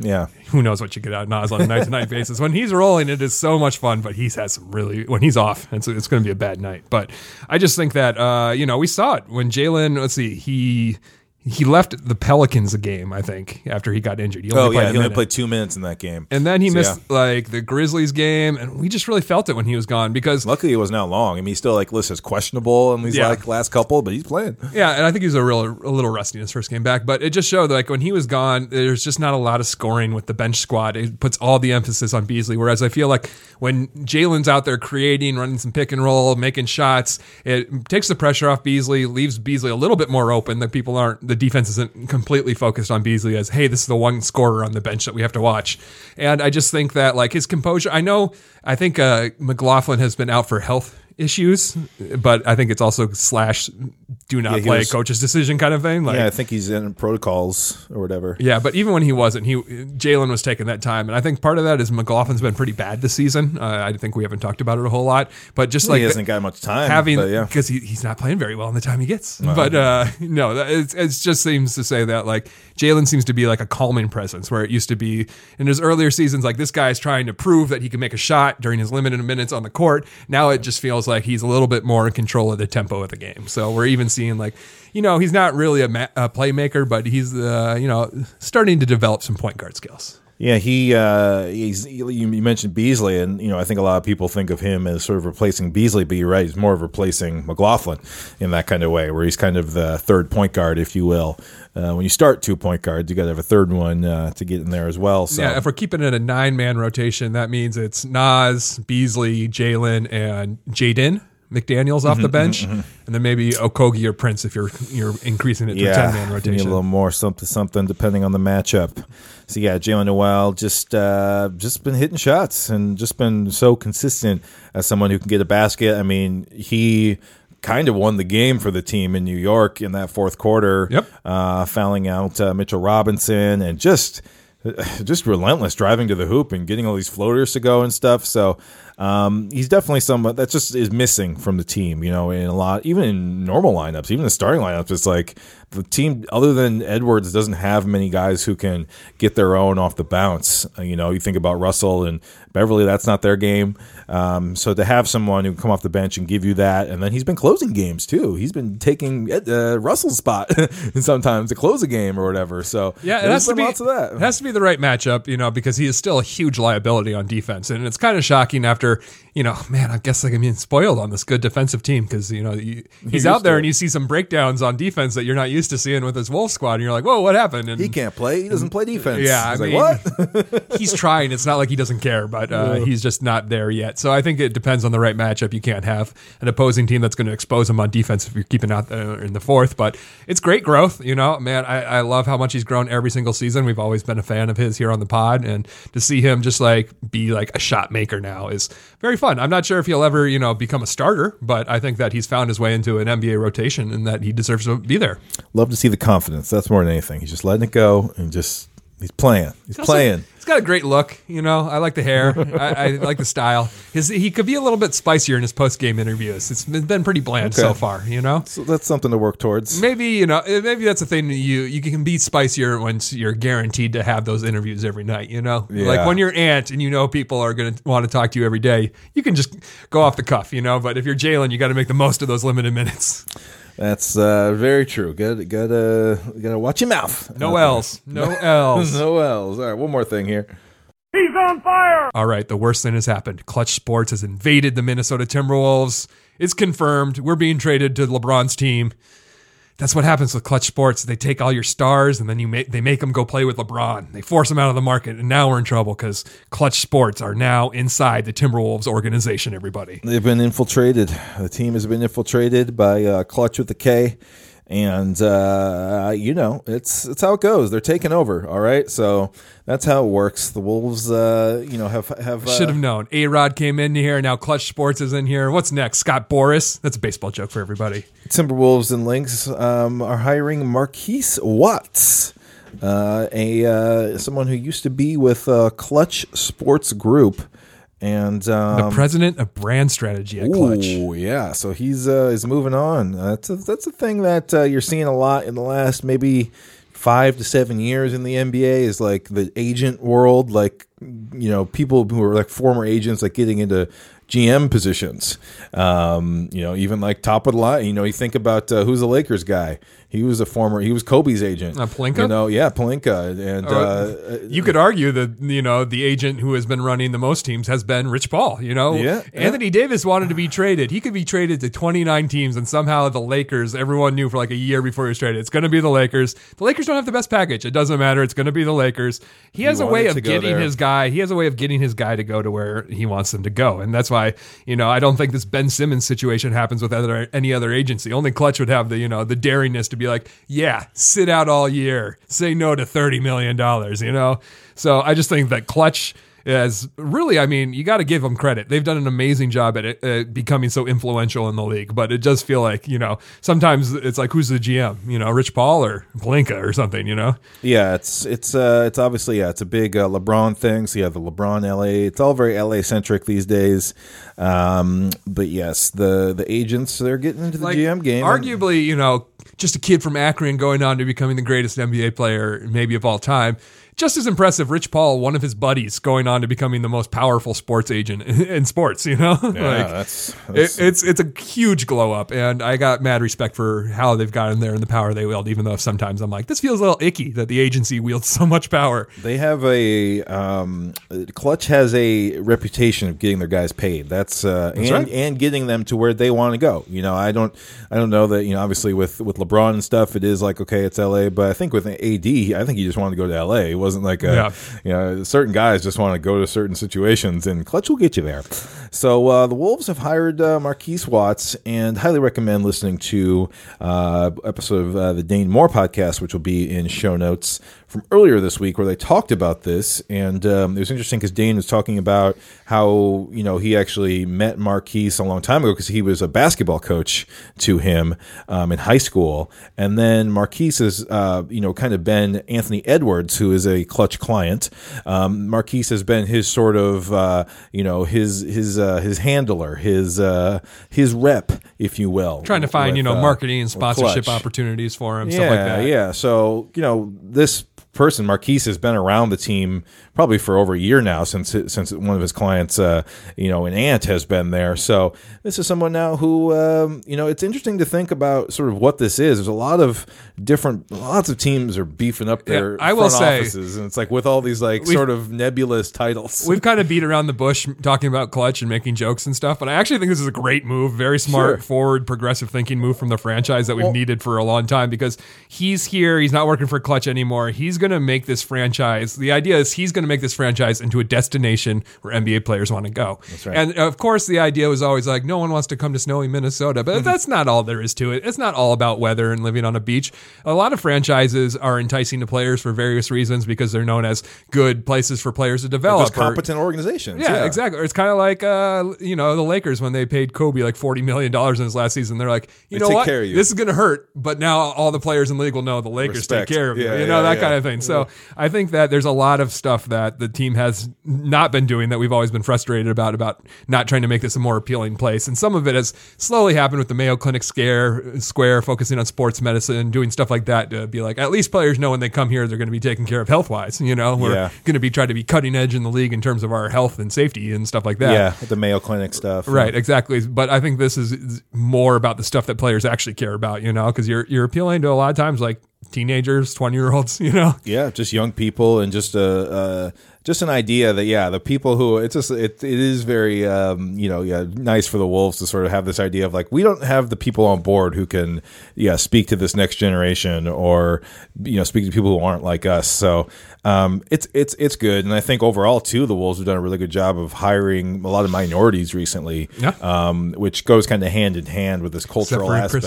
Yeah, Who knows what you get out of Naz on a night to night basis. When he's rolling, it is so much fun, but he's had some really, when he's off, it's, it's going to be a bad night. But I just think that, uh, you know, we saw it when Jaylen, let's see, he. He left the Pelicans a game, I think, after he got injured. He Oh played yeah, he only played two minutes in that game, And then he So, missed yeah. like the Grizzlies game, and we just really felt it when he was gone because Luckily, it wasn't long. I mean, he's still like listed as questionable in these Yeah. like last couple, but he's playing. yeah, and I think he was a real a little rusty in his first game back, but it just showed like when he was gone, there's just not a lot of scoring with the bench squad. It puts all the emphasis on Beasley, whereas I feel like when Jaylen's out there creating, running some pick and roll, making shots, it takes the pressure off Beasley, leaves Beasley a little bit more open. That people aren't the defense isn't completely focused on Beasley as hey, this is the one scorer on the bench that we have to watch. And I just think that like his composure. I know I think uh, McLaughlin has been out for health issues, but I think it's also slash do not Yeah, play was- coach's decision kind of thing. Like, yeah, I think he's in protocols or whatever. yeah, but even when he wasn't, he Jaylen was taking that time, and I think part of that is McLaughlin's been pretty bad this season. Uh, I think we haven't talked about it a whole lot, but just like he hasn't got much time. having but yeah. because he, he's not playing very well in the time he gets. But uh, no, it just seems to say that like Jaylen seems to be like a calming presence where it used to be in his earlier seasons. Like this guy's trying to prove that he can make a shot during his limited minutes on the court. Now it just feels like he's a little bit more in control of the tempo of the game. So we're even seeing like you know he's not really a, ma- a playmaker, but he's uh, you know starting to develop some point guard skills. Yeah, he uh, he's you mentioned Beasley, and you know I think a lot of people think of him as sort of replacing Beasley, but you're right, he's more of replacing McLaughlin in that kind of way, where he's kind of the third point guard, if you will. Uh, when you start two point guards, you got to have a third one uh, to get in there as well. So Yeah, if we're keeping it a nine man rotation, that means it's Naz, Beasley, Jaylen, and Jaden McDaniels off the bench, and then maybe Okogie or Prince if you're you're increasing it to a ten man give me a little more something something depending on the matchup. So yeah, Jaylen Nowell just uh, just been hitting shots and just been so consistent as someone who can get a basket. I mean, he kind of won the game for the team in New York in that fourth quarter. Yep. uh, fouling out uh, Mitchell Robinson and just just relentless driving to the hoop and getting all these floaters to go and stuff. So um, he's definitely someone that just is missing from the team. You know, in a lot, even in normal lineups, even the starting lineups, it's like the team other than Edwards doesn't have many guys who can get their own off the bounce. Uh, You know, you think about Russell and Beverley, that's not their game. Um, so to have someone who can come off the bench and give you that, and then he's been closing games too. He's been taking uh, Russell's spot sometimes to close a game or whatever. So Yeah, it has to be. lots of that. It has to be the right matchup, you know, because he is still a huge liability on defense, and it's kind of shocking after, you know, man, I guess like I'm being spoiled on this good defensive team because you know you, he's out there to and you see some breakdowns on defense that you're not used to seeing with his Wolf squad, and you're like, whoa, what happened? And he can't play. He doesn't play defense. Yeah, He's I like, mean, what? he's trying. It's not like he doesn't care, but uh, he's just not there yet. So I think it depends on the right matchup. You can't have an opposing team that's going to expose him on defense if you're keeping out there in the fourth. But it's great growth. You know, man, I, I love how much he's grown every single season. We've always been a fan of his here on the pod, and to see him just like be like a shot maker now is very fun. I'm not sure if he'll ever you know become a starter, but I think that he's found his way into an NBA rotation and that he deserves to be there. Love to see the confidence. That's more than anything. He's just letting it go and just he's playing. He's Also, playing. He's got a great look. You know, I like the hair. I, I like the style. His he could be a little bit spicier in his post game interviews. It's been, pretty bland so far. You know. So that's something to work towards. Maybe you know. eh, Maybe that's a thing that you you can be spicier once you're guaranteed to have those interviews every night. You know, like when you're Ant and you know people are going to want to talk to you every day, you can just go off the cuff. You know, but if you're Jaylen, you got to make the most of those limited minutes. That's uh, very true. Got gotta gotta watch your mouth. No L's, no L's. no L's. All right, one more thing here. He's on fire. All right, the worst thing has happened. Clutch Sports has invaded the Minnesota Timberwolves. It's confirmed. We're being traded to LeBron's team. That's what happens with Clutch Sports. They take all your stars and then you make they make them go play with LeBron. They force them out of the market, and now we're in trouble because Clutch Sports are now inside the Timberwolves organization. Everybody, They've been infiltrated. The team has been infiltrated by uh, Clutch with the K, and uh, you know it's it's how it goes. They're taking over. All right, so that's how it works. The Wolves, uh, you know, have have uh, should have known. A Rod came in here. Now Clutch Sports is in here. What's next? Scott Boras. That's a baseball joke for everybody. Timberwolves and Lynx um, are hiring Marquise Watts, uh, a uh, someone who used to be with uh, Clutch Sports Group, and The um, president of brand strategy at Clutch. Ooh, yeah. So he's uh, he's moving on. That's a, that's a thing that uh, you're seeing a lot in the last maybe five to seven years in the NBA is like the agent world, like you know people who are like former agents, like getting into GM positions. Um, you know, even like top of the line. You know, you think about uh, who's the Lakers guy. He was a former. He was Kobe's agent. Uh, Pelinka? You know, yeah, Pelinka, and Uh, uh, you could argue that you know the agent who has been running the most teams has been Rich Paul. You know, Yeah, Anthony Davis wanted to be traded. He could be traded to 29 teams, and somehow the Lakers. Everyone knew for like a year before he was traded, it's going to be the Lakers. The Lakers don't have the best package. It doesn't matter. It's going to be the Lakers. He has a way of getting there. his guy. He has a way of getting his guy to go to where he wants them to go, and that's why you know I don't think this Ben Simmons situation happens with other any other agency. Only Clutch would have the you know the daringness to be like, yeah, sit out all year, say no to thirty million dollars. You know, so I just think that Clutch. Is really, I mean, you got to give them credit. They've done an amazing job at it, uh, becoming so influential in the league. But it does feel like, you know, sometimes it's like, who's the GM? You know, Rich Paul or Pelinka or something. You know, Yeah, it's it's uh it's obviously yeah, it's a big uh, LeBron thing. So yeah, the LeBron LA. It's all very LA centric these days. Um, but yes, the the agents they're getting into the like GM game. Arguably, you know, just a kid from Akron going on to becoming the greatest NBA player maybe of all time. Just as impressive, Rich Paul, one of his buddies, going on to becoming the most powerful sports agent in sports. You know, Yeah, like, that's, that's it, it's it's a huge glow up, and I got mad respect for how they've gotten there and the power they wield. Even though sometimes I'm like, this feels a little icky that the agency wields so much power. They have a um, Clutch has a reputation of getting their guys paid. That's, uh, and right. and getting them to where they want to go. You know, I don't I don't know that you know. Obviously, with with LeBron and stuff, it is like okay, it's L.A. But I think with AD, I think he just wanted to go to L.A. Wasn't like a, Yeah. you know certain guys just want to go to certain situations, and Clutch will get you there. So uh, the Wolves have hired uh, Marquise Watts, and highly recommend listening to uh, episode of uh, the Dane Moore podcast, which will be in show notes from earlier this week, where they talked about this. And um, it was interesting because Dane was talking about how you know he actually met Marquise a long time ago because he was a basketball coach to him um, in high school, and then Marquise has uh, you know kind of been Anthony Edwards, who is a Clutch client. Um, Marquise has been his sort of uh, you know his his uh, his handler, his uh, his rep, if you will, Trying to find with, you know uh, marketing and sponsorship opportunities for him, Yeah, stuff like that. yeah. So you know this person Marquise has been around the team probably for over a year now since since one of his clients uh, you know an aunt has been there so this is someone now who um, you know it's interesting to think about sort of what this is there's a lot of different lots of teams are beefing up their Yeah, I will say- offices and it's like with all these like sort of nebulous titles We've kind of beat around the bush talking about clutch and making jokes and stuff, but I actually think this is a great move, very smart, Sure. forward, progressive thinking move from the franchise that we've needed for a long time because he's here, he's not working for clutch anymore. He's going to make this franchise. The idea is he's going to make this franchise into a destination where NBA players want to go. That's right. And of course, the idea was always like, no one wants to come to snowy Minnesota, but Mm-hmm. that's not all there is to it. It's not all about weather and living on a beach. A lot of franchises are enticing to players for various reasons because they're known as good places for players to develop. Or- competent organizations yeah, exactly. It's kind of like uh, you know the Lakers when they paid Kobe like forty million dollars in his last season. They're like, you They know what, you. this is going to hurt, but now all the players in the league will know the Lakers Respect. take care of you. Yeah, you know yeah, that yeah. kind of thing. So I think that there's a lot of stuff that the team has not been doing that we've always been frustrated about about not trying to make this a more appealing place. And some of it has slowly happened with the Mayo Clinic scare square, focusing on sports medicine, doing stuff like that to be like at least players know when they come here they're going to be taken care of health wise. You know, we're Yeah. going to be trying to be cutting edge in the league in terms of our health and safety and stuff like that. yeah the Mayo Clinic stuff Right, exactly. But I think this is is more about the stuff that players actually care about, you know, because you're you're appealing to a lot of times like teenagers, twenty year olds, you know. Yeah, just young people and just a uh, just an idea that yeah, the people who it's just it, it is very um, you know yeah nice for the Wolves to sort of have this idea of like we don't have the people on board who can yeah speak to this next generation or you know speak to people who aren't like us. So um, it's it's it's good, and I think overall too the Wolves have done a really good job of hiring a lot of minorities recently, Yeah. um, which goes kind of hand in hand with this cultural aspect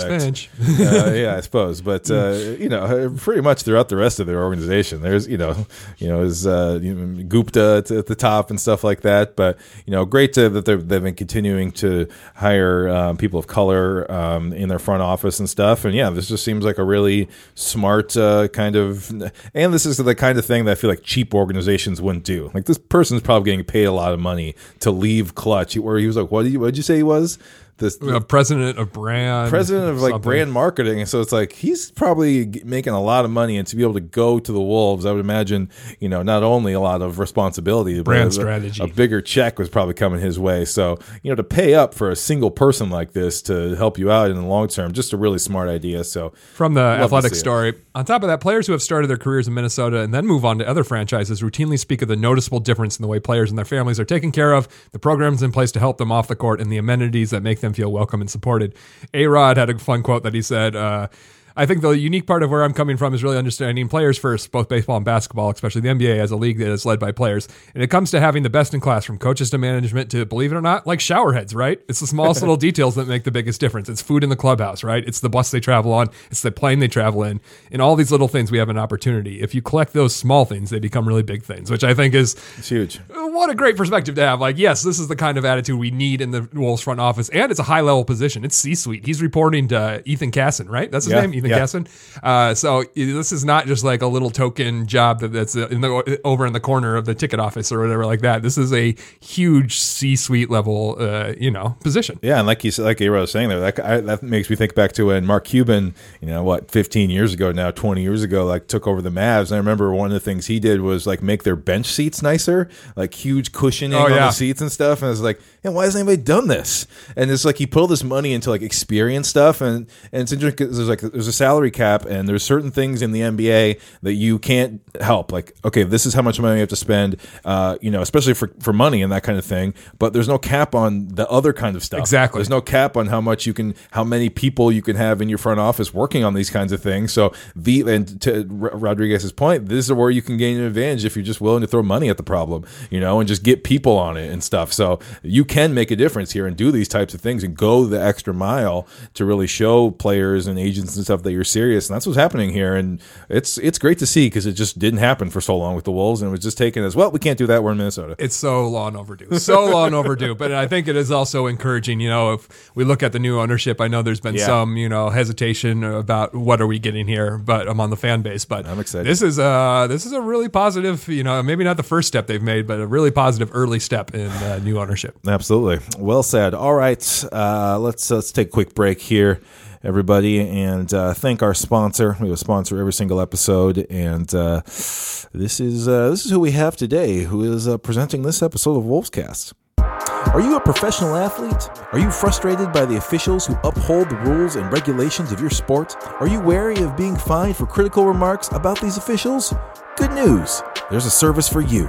uh, yeah, I suppose, but uh, you know, pretty much throughout the rest of their organization, there's you know, you know, is uh, you know, Gupta at, the top and stuff like that. But you know, great to, that they've, they've been continuing to hire um, people of color um, in their front office and stuff. And yeah, this just seems like a really smart uh, kind of, and this is the kind of thing that I feel like cheap organizations wouldn't do. Like this person's probably getting paid a lot of money to leave Clutch, where he was like, what did you, what did you say he was? This Uh, president of brand, president of like something. brand marketing and so it's like he's probably making a lot of money and to be able to go to the wolves i would imagine you know not only a lot of responsibility Brand a- strategy. a bigger check was probably coming his way so you know to pay up for a single person like this to help you out in the long term just a really smart idea so From the athletic see it. story. On top of that, players who have started their careers in Minnesota and then move on to other franchises routinely speak of the noticeable difference in the way players and their families are taken care of, the programs in place to help them off the court, and the amenities that make them feel welcome and supported. A Rod had a fun quote that he said, uh, I think the unique part of where I'm coming from is really understanding players first, both baseball and basketball, especially the NBA as a league that is led by players. And it comes to having the best in class from coaches to management to, believe it or not, like showerheads, right? It's the smallest little details that make the biggest difference. It's food in the clubhouse, right? It's the bus they travel on, it's the plane they travel in. In all these little things, we have an opportunity. If you collect those small things, they become really big things, which I think is it's huge what a great perspective to have. Like, yes, this is the kind of attitude we need in the Wolves front office, and it's a high level position. It's C suite. He's reporting to Ethan Casson, right? That's his Yeah, name, Ethan Yeah. guessing. Uh, so this is not just like a little token job that, that's in the over in the corner of the ticket office or whatever like that. This is a huge C-suite level, uh, you know, position. Yeah, and like you said, like Aaron was saying there, that I, that makes me think back to when Mark Cuban, you know, what, 15 years ago now, 20 years ago, like took over the Mavs. And I remember one of the things he did was like make their bench seats nicer, like huge cushioning Oh, on the seats and stuff. And I was like, hey, why hasn't anybody done this? And it's like he put all this money into like experience stuff, and and it's interesting because there's like there's a salary cap, and there's certain things in the NBA that you can't help. Like, okay, this is how much money you have to spend, uh, you know, especially for for money and that kind of thing. But there's no cap on the other kind of stuff. Exactly. There's no cap on how much you can, how many people you can have in your front office working on these kinds of things. So the and to Rodriguez's point, this is where you can gain an advantage if you're just willing to throw money at the problem, you know, and just get people on it and stuff. So you can make a difference here and do these types of things and go the extra mile to really show players and agents and stuff that you're serious. And that's what's happening here. And it's it's great to see because it just didn't happen for so long with the Wolves, and it was just taken as well. We can't do that. We're in Minnesota. It's so long overdue, so long overdue. But I think it is also encouraging. You know, if we look at the new ownership, I know there's been Yeah. some, you know, hesitation about what are we getting here, but among the fan base. But I'm excited. This is a this is a really positive. You know, maybe not the first step they've made, but a really positive early step in uh, new ownership. Absolutely. Well said. All right, uh, let's let's take a quick break here, everybody, and uh, thank our sponsor. We have a sponsor every single episode, and uh, this is uh, this is who we have today, who is uh, presenting this episode of Wolvescast. Are you a professional athlete? Are you frustrated by the officials who uphold the rules and regulations of your sport? Are you wary of being fined for critical remarks about these officials? Good news! There's a service for you.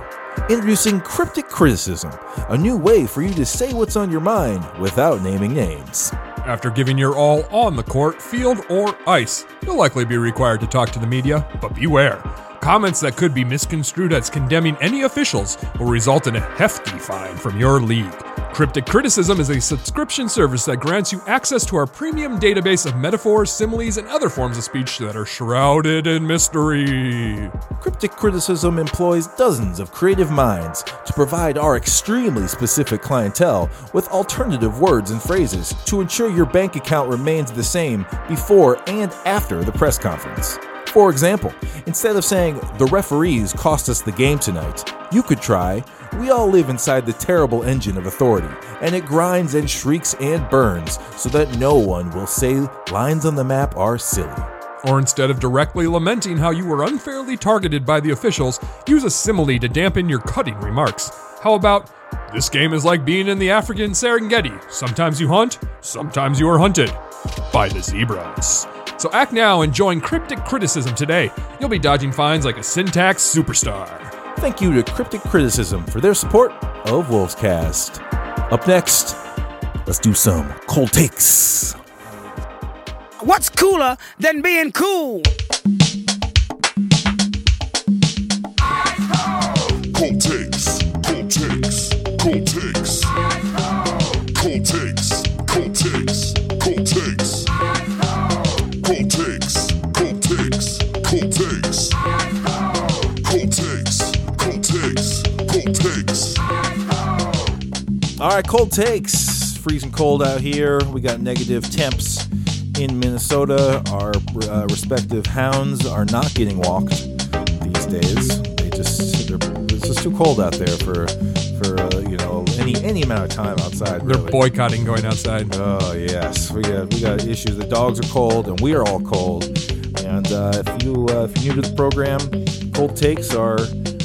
Introducing Cryptic Criticism, a new way for you to say what's on your mind without naming names. After giving your all on the court, field, or ice, you'll likely be required to talk to the media, but beware. Comments that could be misconstrued as condemning any officials will result in a hefty fine from your league. Cryptic Criticism is a subscription service that grants you access to our premium database of metaphors, similes, and other forms of speech that are shrouded in mystery. Cryptic Criticism employs dozens of creative minds to provide our extremely specific clientele with alternative words and phrases to ensure your bank account remains the same before and after the press conference. For example, instead of saying, the referees cost us the game tonight, you could try, we all live inside the terrible engine of authority, and it grinds and shrieks and burns so that no one will say lines on the map are silly. Or instead of directly lamenting how you were unfairly targeted by the officials, use a simile to dampen your cutting remarks. How about, this game is like being in the African Serengeti. Sometimes you hunt, sometimes you are hunted by the zebras. So act now and join Cryptic Criticism today. You'll be dodging fines like a syntax superstar. Thank you to Cryptic Criticism for their support of Wolvescast. Up next, let's do some cold takes. What's cooler than being cool? All right, cold takes. Freezing cold out here. We got negative temps in Minnesota. Our uh, respective hounds are not getting walked these days. They just it's just too cold out there for for uh, you know any any amount of time outside. They're boycotting going outside. Oh yes, we got we got issues. The dogs are cold, and we are all cold. And uh, if you uh, if you're new to the program, cold takes are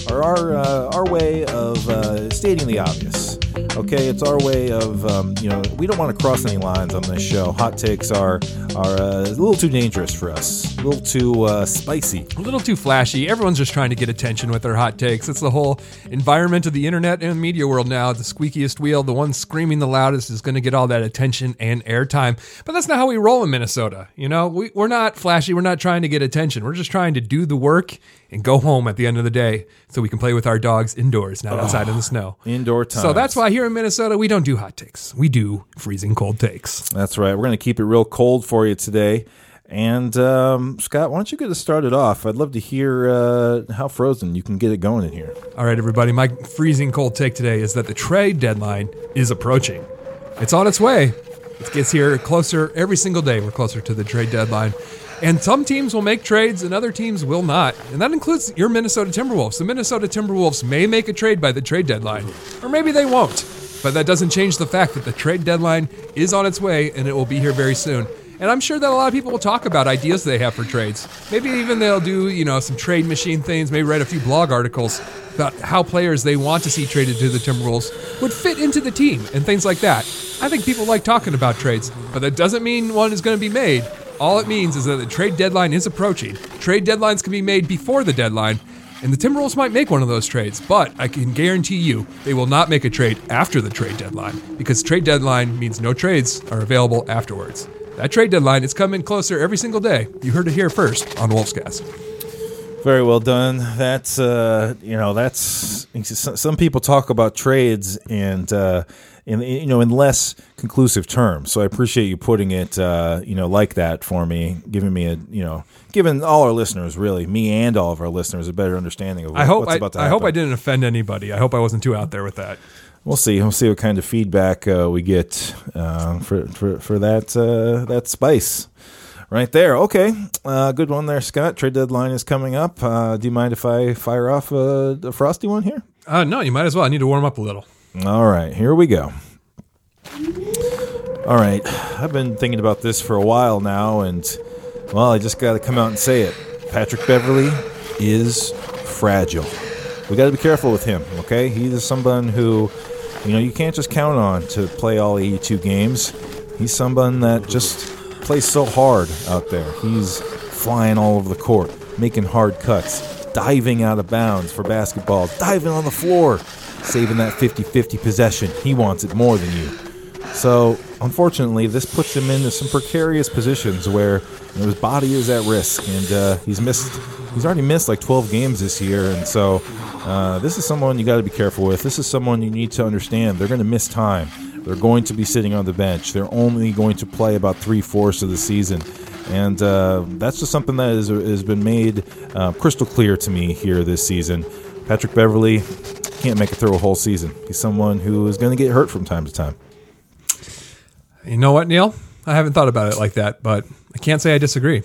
are our uh, our way of uh, stating the obvious. Okay, it's our way of um, you know we don't want to cross any lines on this show. Hot takes are are uh, a little too dangerous for us, a little too uh, spicy. A little too flashy. Everyone's just trying to get attention with their hot takes. It's the whole environment of the internet and media world now. The squeakiest wheel, the one screaming the loudest, is going to get all that attention and airtime. But that's not how we roll in Minnesota. You know, we, we're not flashy. We're not trying to get attention. We're just trying to do the work and go home at the end of the day so we can play with our dogs indoors, not outside in the snow. Indoor time. So that's why here in Minnesota, we don't do hot takes. We do freezing cold takes. That's right. We're going to keep it real cold for you today. And um, Scott, why don't you get us started off? I'd love to hear uh, how frozen you can get it going in here. All right, everybody. My freezing cold take today is that the trade deadline is approaching. It's on its way. It gets here closer every single day. We're closer to the trade deadline. And some teams will make trades and other teams will not. And that includes your Minnesota Timberwolves. The Minnesota Timberwolves may make a trade by the trade deadline, or maybe they won't. But that doesn't change the fact that the trade deadline is on its way and it will be here very soon. And I'm sure that a lot of people will talk about ideas they have for trades. Maybe even they'll do, you know, some trade machine things, maybe write a few blog articles about how players they want to see traded to the Timberwolves would fit into the team and things like that. I think people like talking about trades, but that doesn't mean one is going to be made. All it means is that the trade deadline is approaching. Trade deadlines can be made before the deadline, and the Timberwolves might make one of those trades, but I can guarantee you they will not make a trade after the trade deadline because trade deadline means no trades are available afterwards. That trade deadline is coming closer every single day. You heard it here first on Wolvescast. Very well done. That's uh, you know that's some people talk about trades and uh, in you know in less conclusive terms. So I appreciate you putting it uh, you know like that for me, giving me a you know giving all our listeners really me and all of our listeners a better understanding of what, I hope what's I, about to I happen. I hope I didn't offend anybody. I hope I wasn't too out there with that. We'll see. We'll see what kind of feedback uh, we get uh, for for for that uh, that spice. Right there. Okay. Uh, good one there, Scott. Trade deadline is coming up. Uh, do you mind if I fire off a, a frosty one here? Uh, no, you might as well. I need to warm up a little. All right. Here we go. All right. I've been thinking about this for a while now, and, well, I just got to come out and say it. Patrick Beverley is fragile. We got to be careful with him, okay? He is someone who, you know, you can't just count on to play all 82 games. He's someone that just plays so hard out there. He's flying all over the court, making hard cuts, diving out of bounds for basketball, diving on the floor, saving that 50 50 possession. He wants it more than you. So, unfortunately, this puts him into some precarious positions where you know, his body is at risk, and uh, he's missed. He's already missed like 12 games this year, and so uh, this is someone you got to be careful with. This is someone you need to understand. They're going to miss time. They're going to be sitting on the bench. They're only going to play about three fourths of the season, and uh, that's just something that is, has been made uh, crystal clear to me here this season. Patrick Beverley can't make it through a whole season. He's someone who is going to get hurt from time to time. You know what, Neil? I haven't thought about it like that, but I can't say I disagree.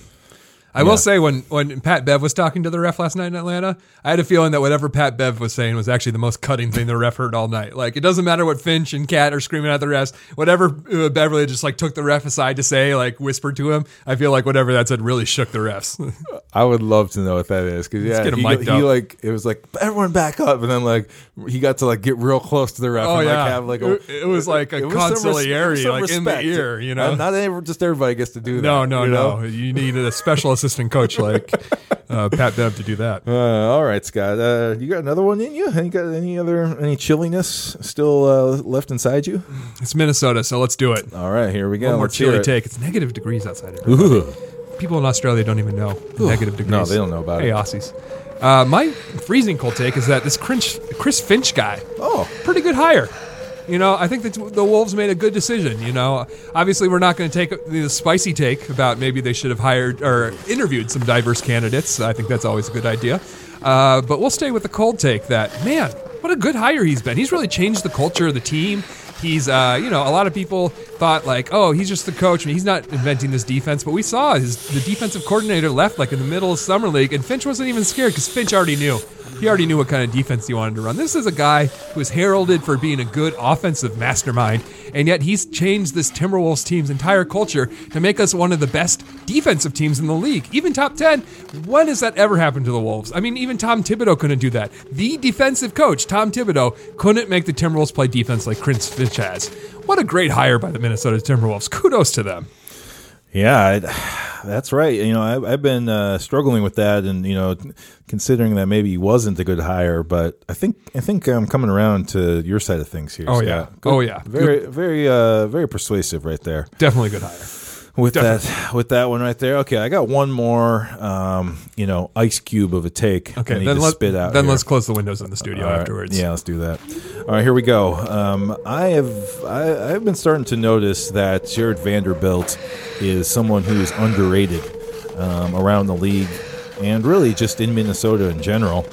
I will say when when Pat Bev was talking to the ref last night in Atlanta, I had a feeling that whatever Pat Bev was saying was actually the most cutting thing the ref heard all night. Like it doesn't matter what Finch and KAT are screaming at the refs, whatever uh, Beverley just like took the ref aside to say, like whispered to him. I feel like whatever that said really shook the refs. I would love to know what that is because yeah, he, he like it was like everyone back up, and then like he got to like get real close to the ref. Oh, and, yeah. like, have, like a, It- it was like a res- conciliary, some like, in the ear, you know? not, not every- just everybody gets to do that. no, no, you know? no. You needed a special assistant coach like uh, Pat Bev to do that. Uh, all right, Scott. Uh, you got another one in you? You got any other any chilliness still uh, left inside you? It's Minnesota, so let's do it. All right, here we go. One more Let's chilly it. take. It's negative degrees outside. Ooh. People in Australia don't even know negative degrees. No, they don't know about hey, it. Aussies. Uh, my freezing cold take is that this Chris Finch guy, Oh, pretty good hire. You know, I think that the Wolves made a good decision. You know, obviously we're not going to take the spicy take about maybe they should have hired or interviewed some diverse candidates. I think that's always a good idea. Uh, but we'll stay with the cold take that man, what a good hire he's been. He's really changed the culture of the team. He's, uh, you know, a lot of people thought like, oh, he's just the coach and he's not inventing this defense. But we saw his the defensive coordinator left like in the middle of summer league, and Finch wasn't even scared because Finch already knew. He already knew what kind of defense he wanted to run. This is a guy who is heralded for being a good offensive mastermind, and yet he's changed this Timberwolves team's entire culture to make us one of the best defensive teams in the league, even top 10. When has that ever happened to the Wolves? I mean, even Tom Thibodeau couldn't do that. The defensive coach, Tom Thibodeau, couldn't make the Timberwolves play defense like Chris Finch has. What a great hire by the Minnesota Timberwolves. Kudos to them. Yeah, I, that's right. You know, I, I've been uh, struggling with that, and you know, considering that maybe he wasn't a good hire, but I think I think I'm coming around to your side of things here. Oh, Scott. yeah. Good- Oh, yeah. very very uh, very persuasive right there Definitely good hire. With that with that one right there. Okay, I got one more, um, you know, ice cube of a take. I Okay, need then, to let, spit out. then here. let's close the windows in the studio right. afterwards. Yeah, let's do that. All right, here we go. Um, I have I, I've been starting to notice that Jarred Vanderbilt is someone who is underrated um, around the league, and really just in Minnesota in general.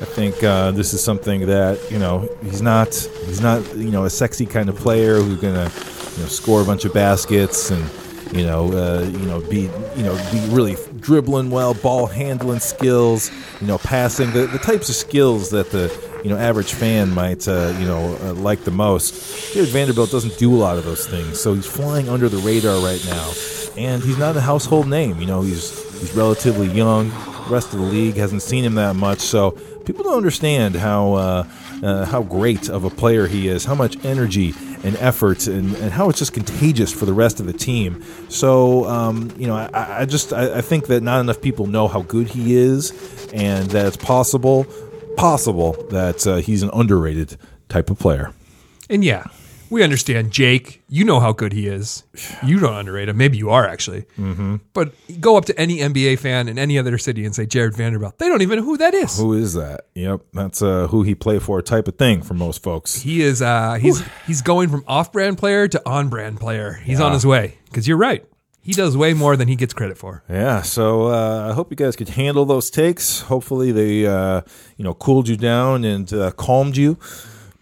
I think uh, this is something that you know he's not he's not you know a sexy kind of player who's gonna you know score a bunch of baskets and you know, uh, you know, be you know, be really dribbling well, ball handling skills, you know, passing the, the types of skills that the you know average fan might uh, you know uh, like the most. Jarred Vanderbilt doesn't do a lot of those things, so he's flying under the radar right now, and he's not a household name. You know, he's he's relatively young. The rest of the league hasn't seen him that much, so people don't understand how uh, how great of a player he is, how much energy and effort, and, and how it's just contagious for the rest of the team. So, um, you know, I, I just I, I think that not enough people know how good he is, and that it's possible possible that uh, he's an underrated type of player. And yeah, we understand Jake. You know how good he is. You don't underrate him. Maybe you are actually. Mm-hmm. But go up to any NBA fan in any other city and say Jarred Vanderbilt. They don't even know who that is. Who is that? Yep, that's uh, who he played for type of thing for most folks. He is. Uh, he's he's going from off-brand player to on-brand player. He's on his way. Because you're right. He does way more than he gets credit for. Yeah, so uh, I hope you guys could handle those takes. Hopefully, they uh, you know cooled you down and uh, calmed you,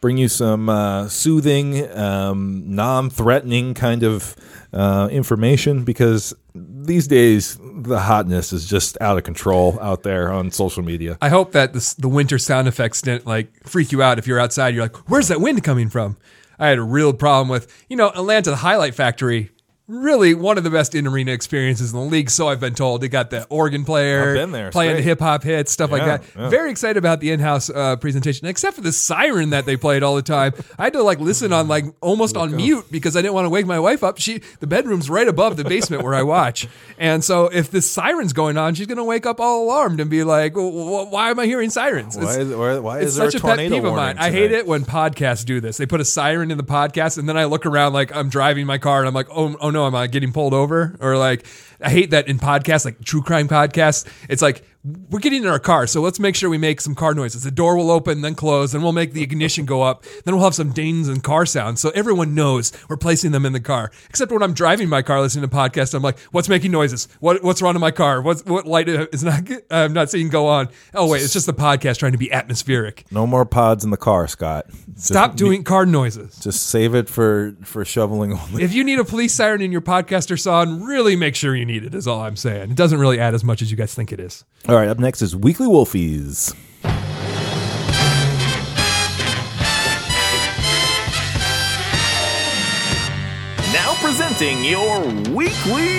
bring you some uh, soothing, um, non-threatening kind of uh, information. Because these days, the hotness is just out of control out there on social media. I hope that this, the winter sound effects didn't like freak you out if you're outside. You're like, where's that wind coming from? I had a real problem with, you know, Atlanta, the Highlight Factory. Really, one of the best in arena experiences in the league. So I've been told. They got the organ player, I've been there. Playing the hip hop hits, stuff like that. yeah. Very excited about the in house uh, presentation, except for the siren that they played all the time. I had to like listen on like almost on mute because I didn't want to wake my wife up. She the bedroom's right above the basement where I watch, and so if this siren's going on, she's gonna wake up all alarmed and be like, well, "Why am I hearing sirens?" Why is, why, why it's is there such a pet tornado peeve of mine. I hate it when podcasts do this. They put a siren in the podcast, and then I look around like I'm driving my car, and I'm like, oh, oh no, am I getting pulled over? Or like, I hate that in podcasts, like true crime podcasts. It's like we're getting in our car, so let's make sure we make some car noises. The door will open, then close, then we'll make the ignition go up, then we'll have some dings and car sounds, so everyone knows we're placing them in the car. Except when I'm driving my car, listening to podcasts, I'm like, what's making noises? What what's wrong in my car? What's what light is not? I'm not seeing go on. Oh wait, it's just the podcast trying to be atmospheric. No more pods in the car, Scott. Just- Stop doing car noises. Just save it for for shoveling only. If you need a police siren in your podcast or song, really make sure you need it, is all I'm saying. It doesn't really add as much as you guys think it is. All right, up next is Weekly Wolfies. Now presenting your weekly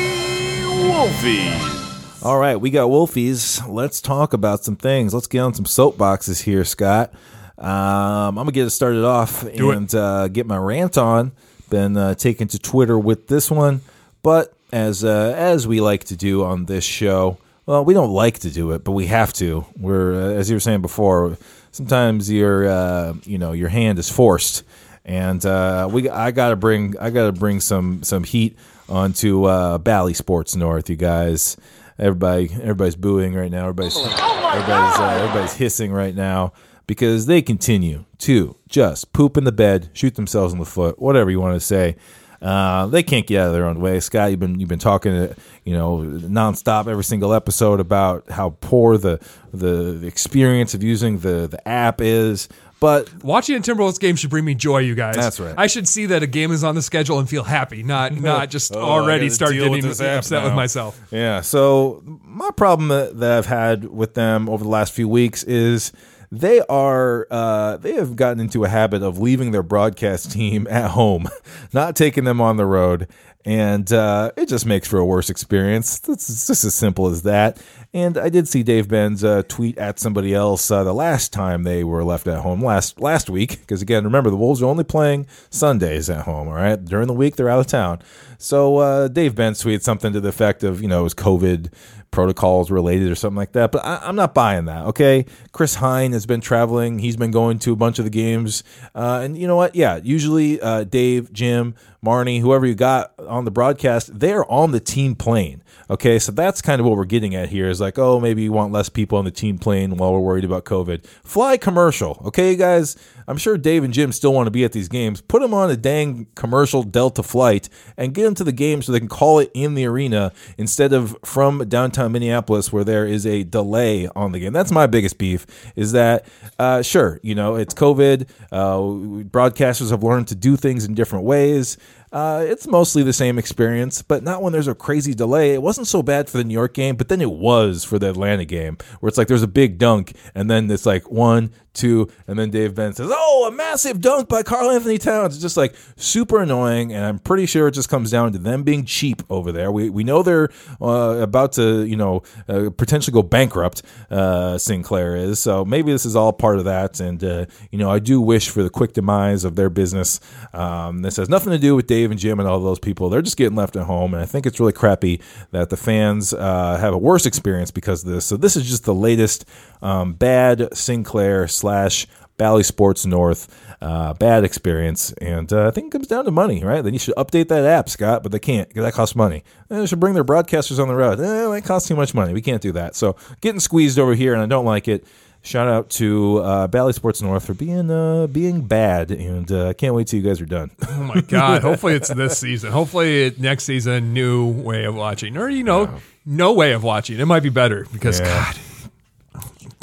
Wolfies. All right, we got Wolfies. Let's talk about some things. Let's get on some soapboxes here, Scott. Um, I'm gonna get it started off Do and uh, get my rant on. Been uh, taken to Twitter with this one, but as uh, as we like to do on this show, well, we don't like to do it, but we have to. We're uh, as you were saying before. Sometimes your uh, you know your hand is forced, and uh, we I gotta bring I gotta bring some some heat onto uh, Bally Sports North, you guys. Everybody everybody's booing right now. Everybody's everybody's uh, everybody's hissing right now because they continue to just poop in the bed, shoot themselves in the foot, whatever you want to say. Uh, they can't get out of their own way. Scott, you've been you've been talking, uh, you know, nonstop every single episode about how poor the the, the experience of using the the app is. But Watching a Timberwolves game should bring me joy, you guys. That's right. I should see that a game is on the schedule and feel happy, not not just Oh, already start deal with getting this app upset with myself. Yeah. So my problem that, that I've had with them over the last few weeks is they are uh, they have gotten into a habit of leaving their broadcast team at home, not taking them on the road, and uh, it just makes for a worse experience. It's, just as simple as that. And I did see Dave Benz's uh, tweet at somebody else uh, the last time they were left at home last last week because again, remember the Wolves are only playing Sundays at home. All right, during the week they're out of town. So uh, Dave Benz tweeted something to the effect of you know it was COVID protocols related or something like that. But I, I'm not buying that. Okay, Chris Hine has been traveling. He's been going to a bunch of the games, uh, and you know what? Yeah, usually uh, Dave, Jim, Marnie, whoever you got on the broadcast, they're on the team plane. Okay, so that's kind of what we're getting at here is like, oh, maybe you want less people on the team plane while we're worried about COVID. Fly commercial. Okay, you guys, I'm sure Dave and Jim still want to be at these games. Put them on a dang commercial Delta flight and get them to the game so they can call it in the arena instead of from downtown Minneapolis where there is a delay on the game. That's my biggest beef is that, uh, sure, you know, it's COVID. Uh, broadcasters have learned to do things in different ways. uh, it's mostly the same experience, but not when there's a crazy delay. It wasn't so bad for the New York game, but then it was for the Atlanta game, where it's like there's a big dunk, and then it's like one, two, and then Dave Benz says, "Oh, a massive dunk by Karl-Anthony Towns." It's just like super annoying, and I'm pretty sure it just comes down to them being cheap over there. We we know they're uh, about to, you know, uh, potentially go bankrupt. Uh, Sinclair is, so maybe this is all part of that. And uh, you know, I do wish for the quick demise of their business. Um, this has nothing to do with Dave and Jim and all those people. They're just getting left at home, and I think it's really crappy that the fans uh, have a worse experience because of this. So this is just the latest um, bad Sinclair slash Bally Sports North uh, bad experience, and uh, I think it comes down to money, right? Then you should update that app, Scott, but they can't because that costs money. And they should bring their broadcasters on the road. Eh, that costs too much money. We can't do that. So getting squeezed over here, and I don't like it. Shout out to uh, Bally Sports North for being uh, being bad, and uh, I can't wait till you guys are done. Oh my god! Hopefully it's this season. Hopefully it, next season, new way of watching, or you know, no way of watching. It might be better because Yeah. God,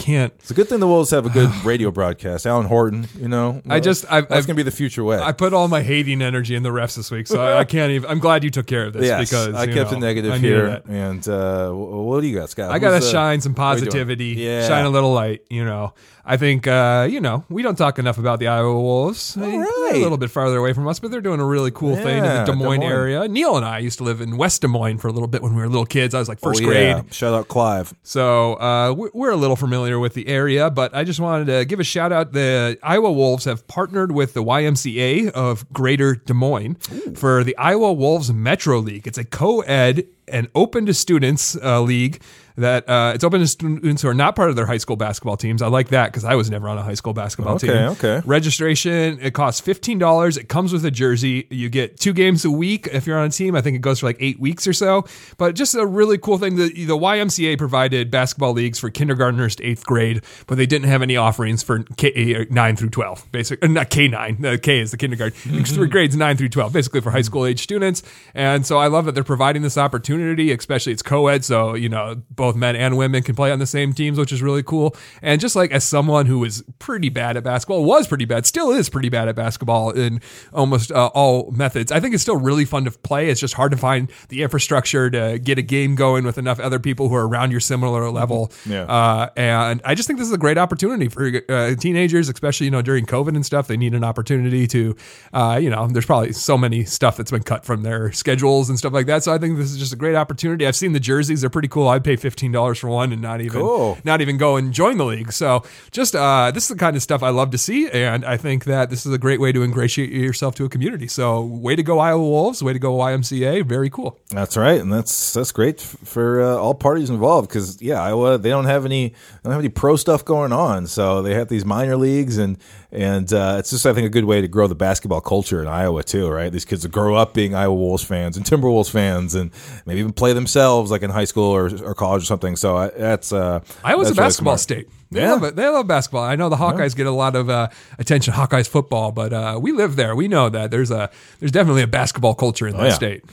can't. It's a good thing the Wolves have a good radio broadcast. Alan Horton, you know, I just- I've- that's I've- gonna be the future way. I put all my hating energy in the refs this week, so I, I can't even. I'm glad you took care of this yes, because I you kept know, it negative here. And uh, what do you got, Scott? I got to uh, shine some what are you doing? positivity, Yeah. shine a little light. You know, I think uh, you know we don't talk enough about the Iowa Wolves. They- they're a little bit farther away from us, but they're doing a really cool thing in the Des Moines, Des Moines. area. Neil and I used to live in West Des Moines for a little bit when we were little kids. I was like first Oh, grade. yeah. Shout out Clive. So uh, we- we're a little familiar with the area, but I just wanted to give a shout out. The Iowa Wolves have partnered with the YMCA of Greater Des Moines for the Iowa Wolves Metro League. It's a co-ed and open to students uh, league that uh, it's open to students who are not part of their high school basketball teams. I like that because I was never on a high school basketball Okay, team. okay. Okay. Registration it costs fifteen dollars. It comes with a jersey. You get two games a week if you're on a team. I think it goes for like eight weeks or so. But just a really cool thing. The the YMCA provided basketball leagues for kindergartners to eighth grade, but they didn't have any offerings for K uh, nine through twelve. Basically, uh, not K nine. Uh, K is the kindergarten. Three grades nine through twelve, basically for high school age students. And so I love that they're providing this opportunity. Especially it's co-ed, so you know both men and women can play on the same teams, which is really cool. And just like as someone who was pretty bad at basketball, was pretty bad, still is pretty bad at basketball in almost uh, all methods. I think it's still really fun to play. It's just hard to find the infrastructure to get a game going with enough other people who are around your similar level. Yeah. Uh, and I just think this is a great opportunity for uh, teenagers, especially you know during COVID and stuff. They need an opportunity to, uh, you know, there's probably so many stuff that's been cut from their schedules and stuff like that. So I think this is just a great opportunity. I've seen the jerseys; they're pretty cool. I'd pay fifteen dollars for one and not even Cool. not even go and join the league. So just uh, this is the kind of stuff I love to see, and I think that this is a great way to ingratiate yourself to a community. So way to go, Iowa Wolves! Way to go, YMCA! Very cool. That's right, and that's that's great for uh, all parties involved. Because yeah, Iowa they don't have any they don't have any pro stuff going on, so they have these minor leagues, and and uh, it's just I think a good way to grow the basketball culture in Iowa too. Right, these kids will grow up being Iowa Wolves fans and Timberwolves fans, and maybe even play themselves like in high school or, or college or something. So I, that's uh, was that's a really basketball smart. state. They Yeah. love it. They love basketball. I know the Hawkeyes get a lot of uh, attention. Hawkeyes football, but uh, we live there. We know that there's a there's definitely a basketball culture in that Oh, yeah. state.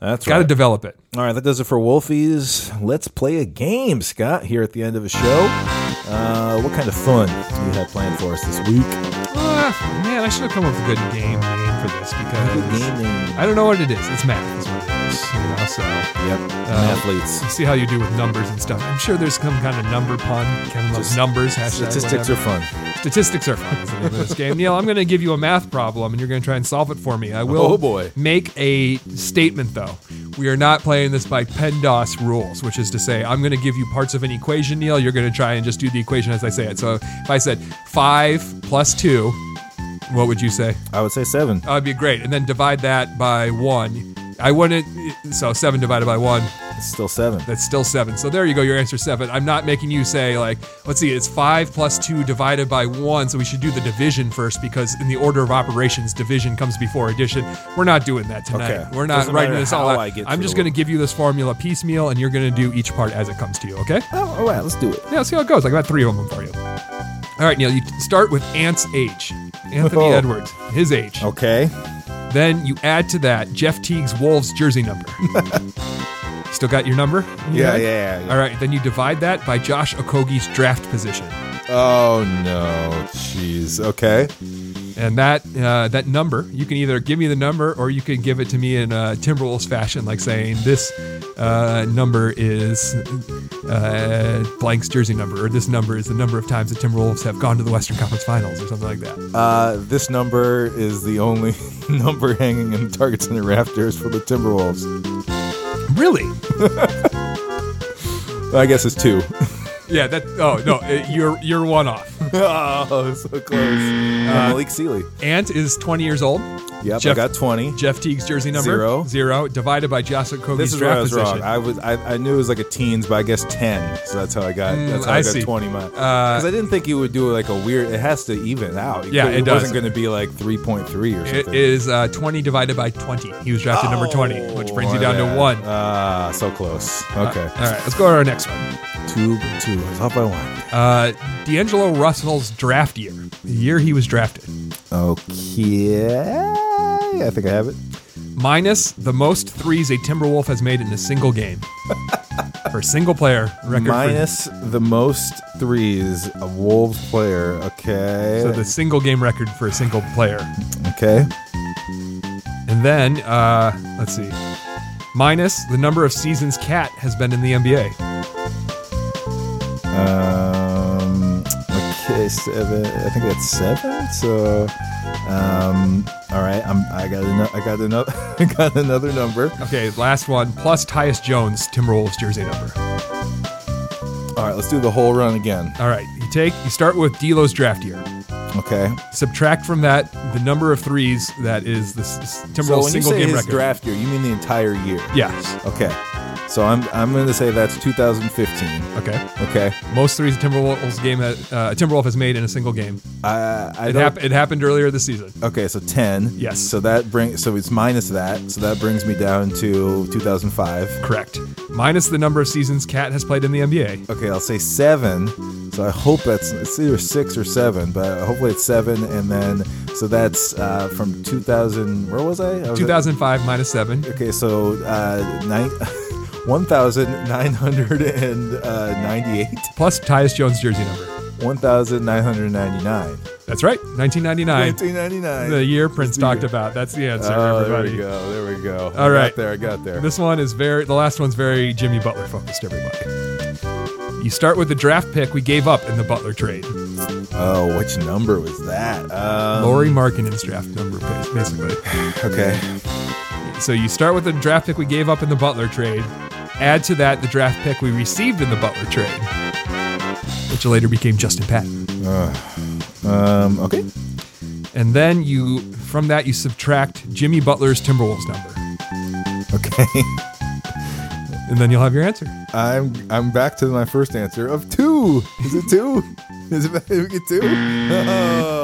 That's Got to right. develop it. All right, that does it for Wolfies. Let's play a game, Scott. Here at the end of the show, uh, what kind of fun do you have planned for us this week? Ah, man, I should have come up with a good game for this because. I don't know what it is. It's math, is what it is. You know, so Yep, um, athletes. see how you do with numbers and stuff. I'm sure there's some kind of number pun. Kevin loves Just numbers. Hashtag Statistics whatever. are fun. Statistics are fun. Is the name of this game. Neil, I'm going to give you a math problem, and you're going to try and solve it for me. I will Oh, boy. make a statement, though. We are not playing this by PEMDAS rules, which is to say, I'm going to give you parts of an equation, Neil. You're going to try and just do the equation as I say it. So if I said 5 plus 2, what would you say? I would say seven. Oh, that would be great. And then divide that by 1. I wouldn't, so 7 divided by 1. It's still seven. That's still seven. So there you go. Your answer is seven. I'm not making you say like, let's see, it's five plus two divided by one. So we should do the division first because in the order of operations, division comes before addition. We're not doing that tonight. Okay. We're not Doesn't writing this all out. I I'm just going to give you this formula piecemeal, and you're going to do each part as it comes to you. Okay? Oh, all right, let's do it. Yeah. See how it goes. I got three of them for you. All right, Neil. You start with Ant's age. Anthony Oh. Edwards, his age. Okay. Then you add to that Jeff Teague's Wolves jersey number. Still got your number? Yeah, yeah, yeah. All right, then you divide that by Josh Okogie's draft position. Oh no, jeez. Okay. And that uh, that number, you can either give me the number or you can give it to me in a Timberwolves fashion, like saying this uh, number is uh, blank's jersey number, or this number is the number of times the Timberwolves have gone to the Western Conference Finals, or something like that. Uh, this number is the only number hanging in the Target Center rafters for the Timberwolves. Really? I guess it's two. Yeah. That. Oh no, uh, you're you're one off. oh, so close. Uh, Malik Sealy. Ant is 20 years old. Yep, Jeff- I got 20. Jeff Teague's jersey number Zero. zero divided by Josh Okogie's This is where I was position. wrong. I was I, I knew it was like a teens, but I guess ten. So that's how I got. that's how I, Mm, I got see. twenty. Because I didn't think you would do like a weird. It has to even out. Yeah, it, it does. wasn't going to be like three point three or something. is uh, 20 divided by 20. He was drafted number 20, which brings you down to one. Ah, so close. Okay, All right, let's go to our next one. Two two. I was off by one. Uh, D'Angelo Russell's draft year, the year he was drafted, Okay, I think I have it. minus the most threes a Timberwolf has made in a single game. for a single player record. for- Minus the most threes a Wolves player. Okay. so the single game record for a single player. okay. And then, uh, let's see, minus the number of seasons KAT has been in the NBA. Um. Okay, seven. I think that's seven. So, um. All right. I'm. I got. Ano- I got another. I got another number. Okay, last one, plus Tyus Jones, Timberwolves jersey number. All right. Let's do the whole run again. All right, you take, you start with D'Lo's draft year. Okay. Subtract from that the number of threes that is the So Timberwolves when you single say game his record. draft year, you mean the entire year? Yes. Okay. So I'm. I'm going to say that's 2015. Okay. Okay. Most threes Timberwolves game that uh, Timberwolf has made in a single game. I. I It, hap- it happened earlier this season. Okay, so 10. Yes. So that brings so it's minus that. So that brings me down to 2005. Correct. Minus the number of seasons KAT has played in the NBA. Okay, I'll say 7. So I hope that's it's either 6 or 7, but hopefully it's 7 and then so that's uh, from 2000 where was I? I was at- 2005 minus seven. okay, so uh 9 1998 Plus Tyus Jones jersey number. 1999 That's right. 1999. 1999 The year Prince talked about. That's the answer, Oh, there everybody. we go. There we go. All I right. got there. I got there. This one is very, the last one's very Jimmy Butler focused, everybody. You start with the draft pick we gave up in the Butler trade. Oh, which number was that? Um, Lauri Markkanen's draft number, basically. Okay. So you start with the draft pick we gave up in the Butler trade. Add to that the draft pick we received in the Butler trade, which later became Justin Patton. Um, okay. And then you, from that, you subtract Jimmy Butler's Timberwolves number, Okay. and then you'll have your answer. I'm I'm back to my first answer of two. Is it two? Is it we get two? Oh.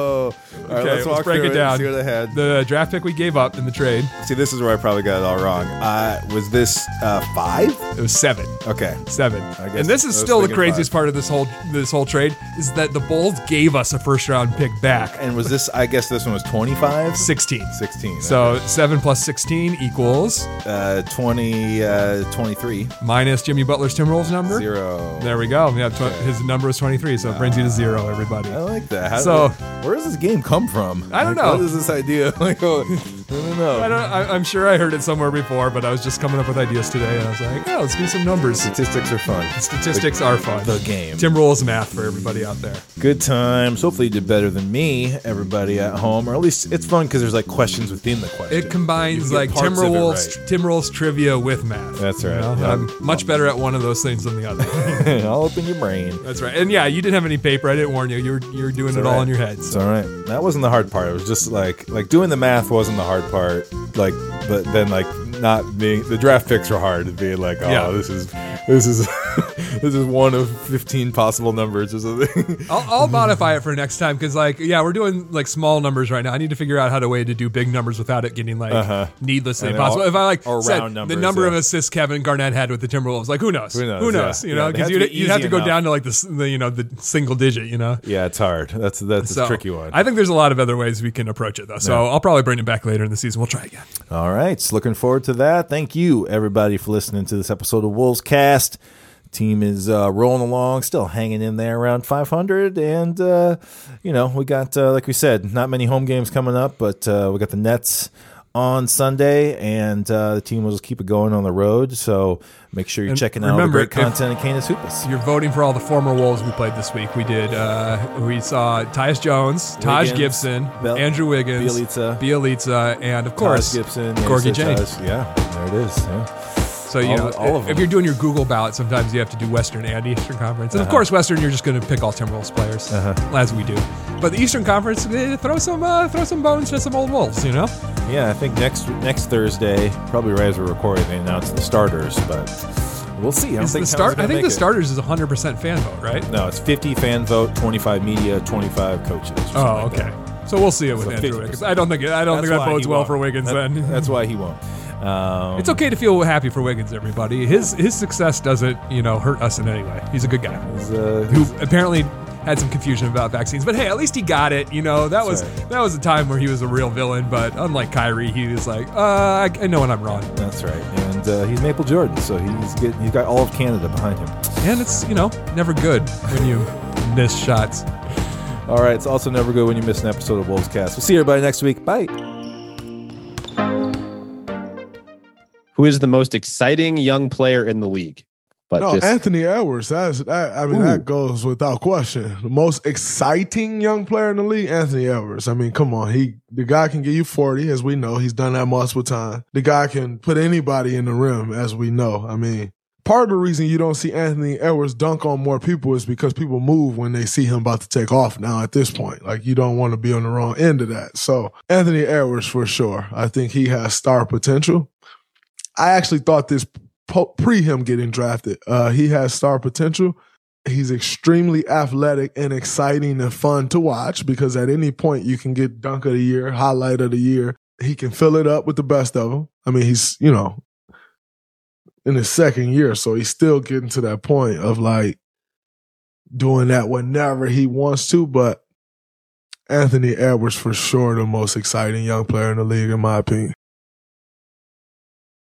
Okay, let's, let's break it down. See what I had. The draft pick we gave up in the trade, see, this is where I probably got it all wrong. Uh, was this uh, five? it was seven. Okay. Seven. I guess And this is still the craziest five. part of this whole this whole trade is that the Bulls gave us a first round pick back. And was this? I guess this one was 25? 16. 16. So 7 plus 16 equals uh, 20, uh, 23. minus Jimmy Butler's Timberwolves number. Zero. There we go. Yeah, tw- his number was 23, so it brings you to zero, everybody. I like that. How, So- where does this game come from? I don't Like, know. What is this idea? Like, oh, I don't know. I don't, I, I'm sure I heard it somewhere before, but I was just coming up with ideas today, and I was like, yeah, let's do some numbers. Statistics are fun. Statistics are fun. The game. Tim rolls math for everybody out there. Good times. Hopefully, you did better than me, everybody at home, or at least it's fun because there's like questions within the question. It combines like Tim Rolls, parts of it Timberwolves, right. Timberwolves trivia with math. That's you right, know? yeah. I'm much better at one of those things than the other. all up in your brain. That's right. And yeah, you didn't have any paper. I didn't warn you. You were you were doing it all right. in your head. It's So. all right. That wasn't the hard part. It was just like like doing the math wasn't the hard part. Like, but then like not being the draft picks are hard. Being like, oh, Yeah. this is this is this is one of fifteen possible numbers or something. I'll, I'll modify it for next time because, like, yeah, we're doing like small numbers right now. I need to figure out how to way to do big numbers without it getting like needlessly Uh-huh. And impossible. all- if I like said numbers, the number of assists Kevin Garnett had with the Timberwolves, like who knows? Who knows, yeah. You know, because you'd, be you'd have to go enough. down to like the, the you know the single digit. You know. yeah, it's hard. That's that's So, a tricky one. I think there's a lot of other ways we can approach it though. So I'll probably bring it back later in the season. We'll try again. All right, looking forward to that. Thank you, everybody, for listening to this episode of Wolvescast. Team is uh, rolling along, still hanging in there around 500. And, uh, you know, we got, uh, like we said, not many home games coming up, but uh, we got the Nets on Sunday, and uh, the team will just keep it going on the road. So make sure you're And checking out all the great content at Canis Hoopus. You're voting for all the former Wolves we played this week. We did. Uh, we saw Tyus Jones, Taj Wiggins, Gibson, Bel- Andrew Wiggins, Bjelica. Bjelica, and of Taj course Gibson, Gorgui yeah, Jennings. Yeah, there it is. Yeah. So you All- know, all of if you're doing your Google ballot, sometimes you have to do Western and Eastern Conference, and of course Western, you're just going to pick all Timberwolves players, as we do. But the Eastern Conference, throw some uh, throw some bones to some old Wolves, you know. Yeah, I think next next Thursday, probably right as we're recording, they announce the starters, but we'll see. I Is think the Helen's start? I think the it. starters is 100 percent fan vote, right? No, it's 50 fan vote, 25 media, 25 coaches. Oh, okay. that. So we'll see it with So Andrew 50. Wiggins. I don't think I don't That's think that bodes well won't. for Wiggins. That- then That's why he won't. Um, It's okay to feel happy for Wiggins, everybody. His his success doesn't, you know, hurt us in any way. He's a good guy uh, who apparently had some confusion about vaccines, but hey, at least he got it. You know, that was right. that was a time where he was a real villain. But unlike Kyrie, he was like, uh, I, I know when I'm wrong, That's right, and uh, he's Maple Jordan, so he's getting he's got all of Canada behind him. and it's you know never good when you miss shots. All right, it's also never good when you miss an episode of Wolvescast. We'll see everybody next week. Bye. Who is the most exciting young player in the league? But No, just Anthony Edwards. That's that. I mean, that goes without question. The most exciting young player in the league, Anthony Edwards. I mean, come on, he the guy can give you forty, as we know. He's done that multiple times. The guy can put anybody in the rim, as we know. I mean, part of the reason you don't see Anthony Edwards dunk on more people is because people move when they see him about to take off. Now at this point, like you don't want to be on the wrong end of that. So Anthony Edwards for sure. I think he has star potential. I actually thought this pre him getting drafted. Uh, he has star potential. He's extremely athletic and exciting and fun to watch because at any point you can get dunk of the year, highlight of the year. He can fill it up with the best of them. I mean, he's, you know, in his second year, so he's still getting to that point of like doing that whenever he wants to. But Anthony Edwards, for sure, the most exciting young player in the league, in my opinion.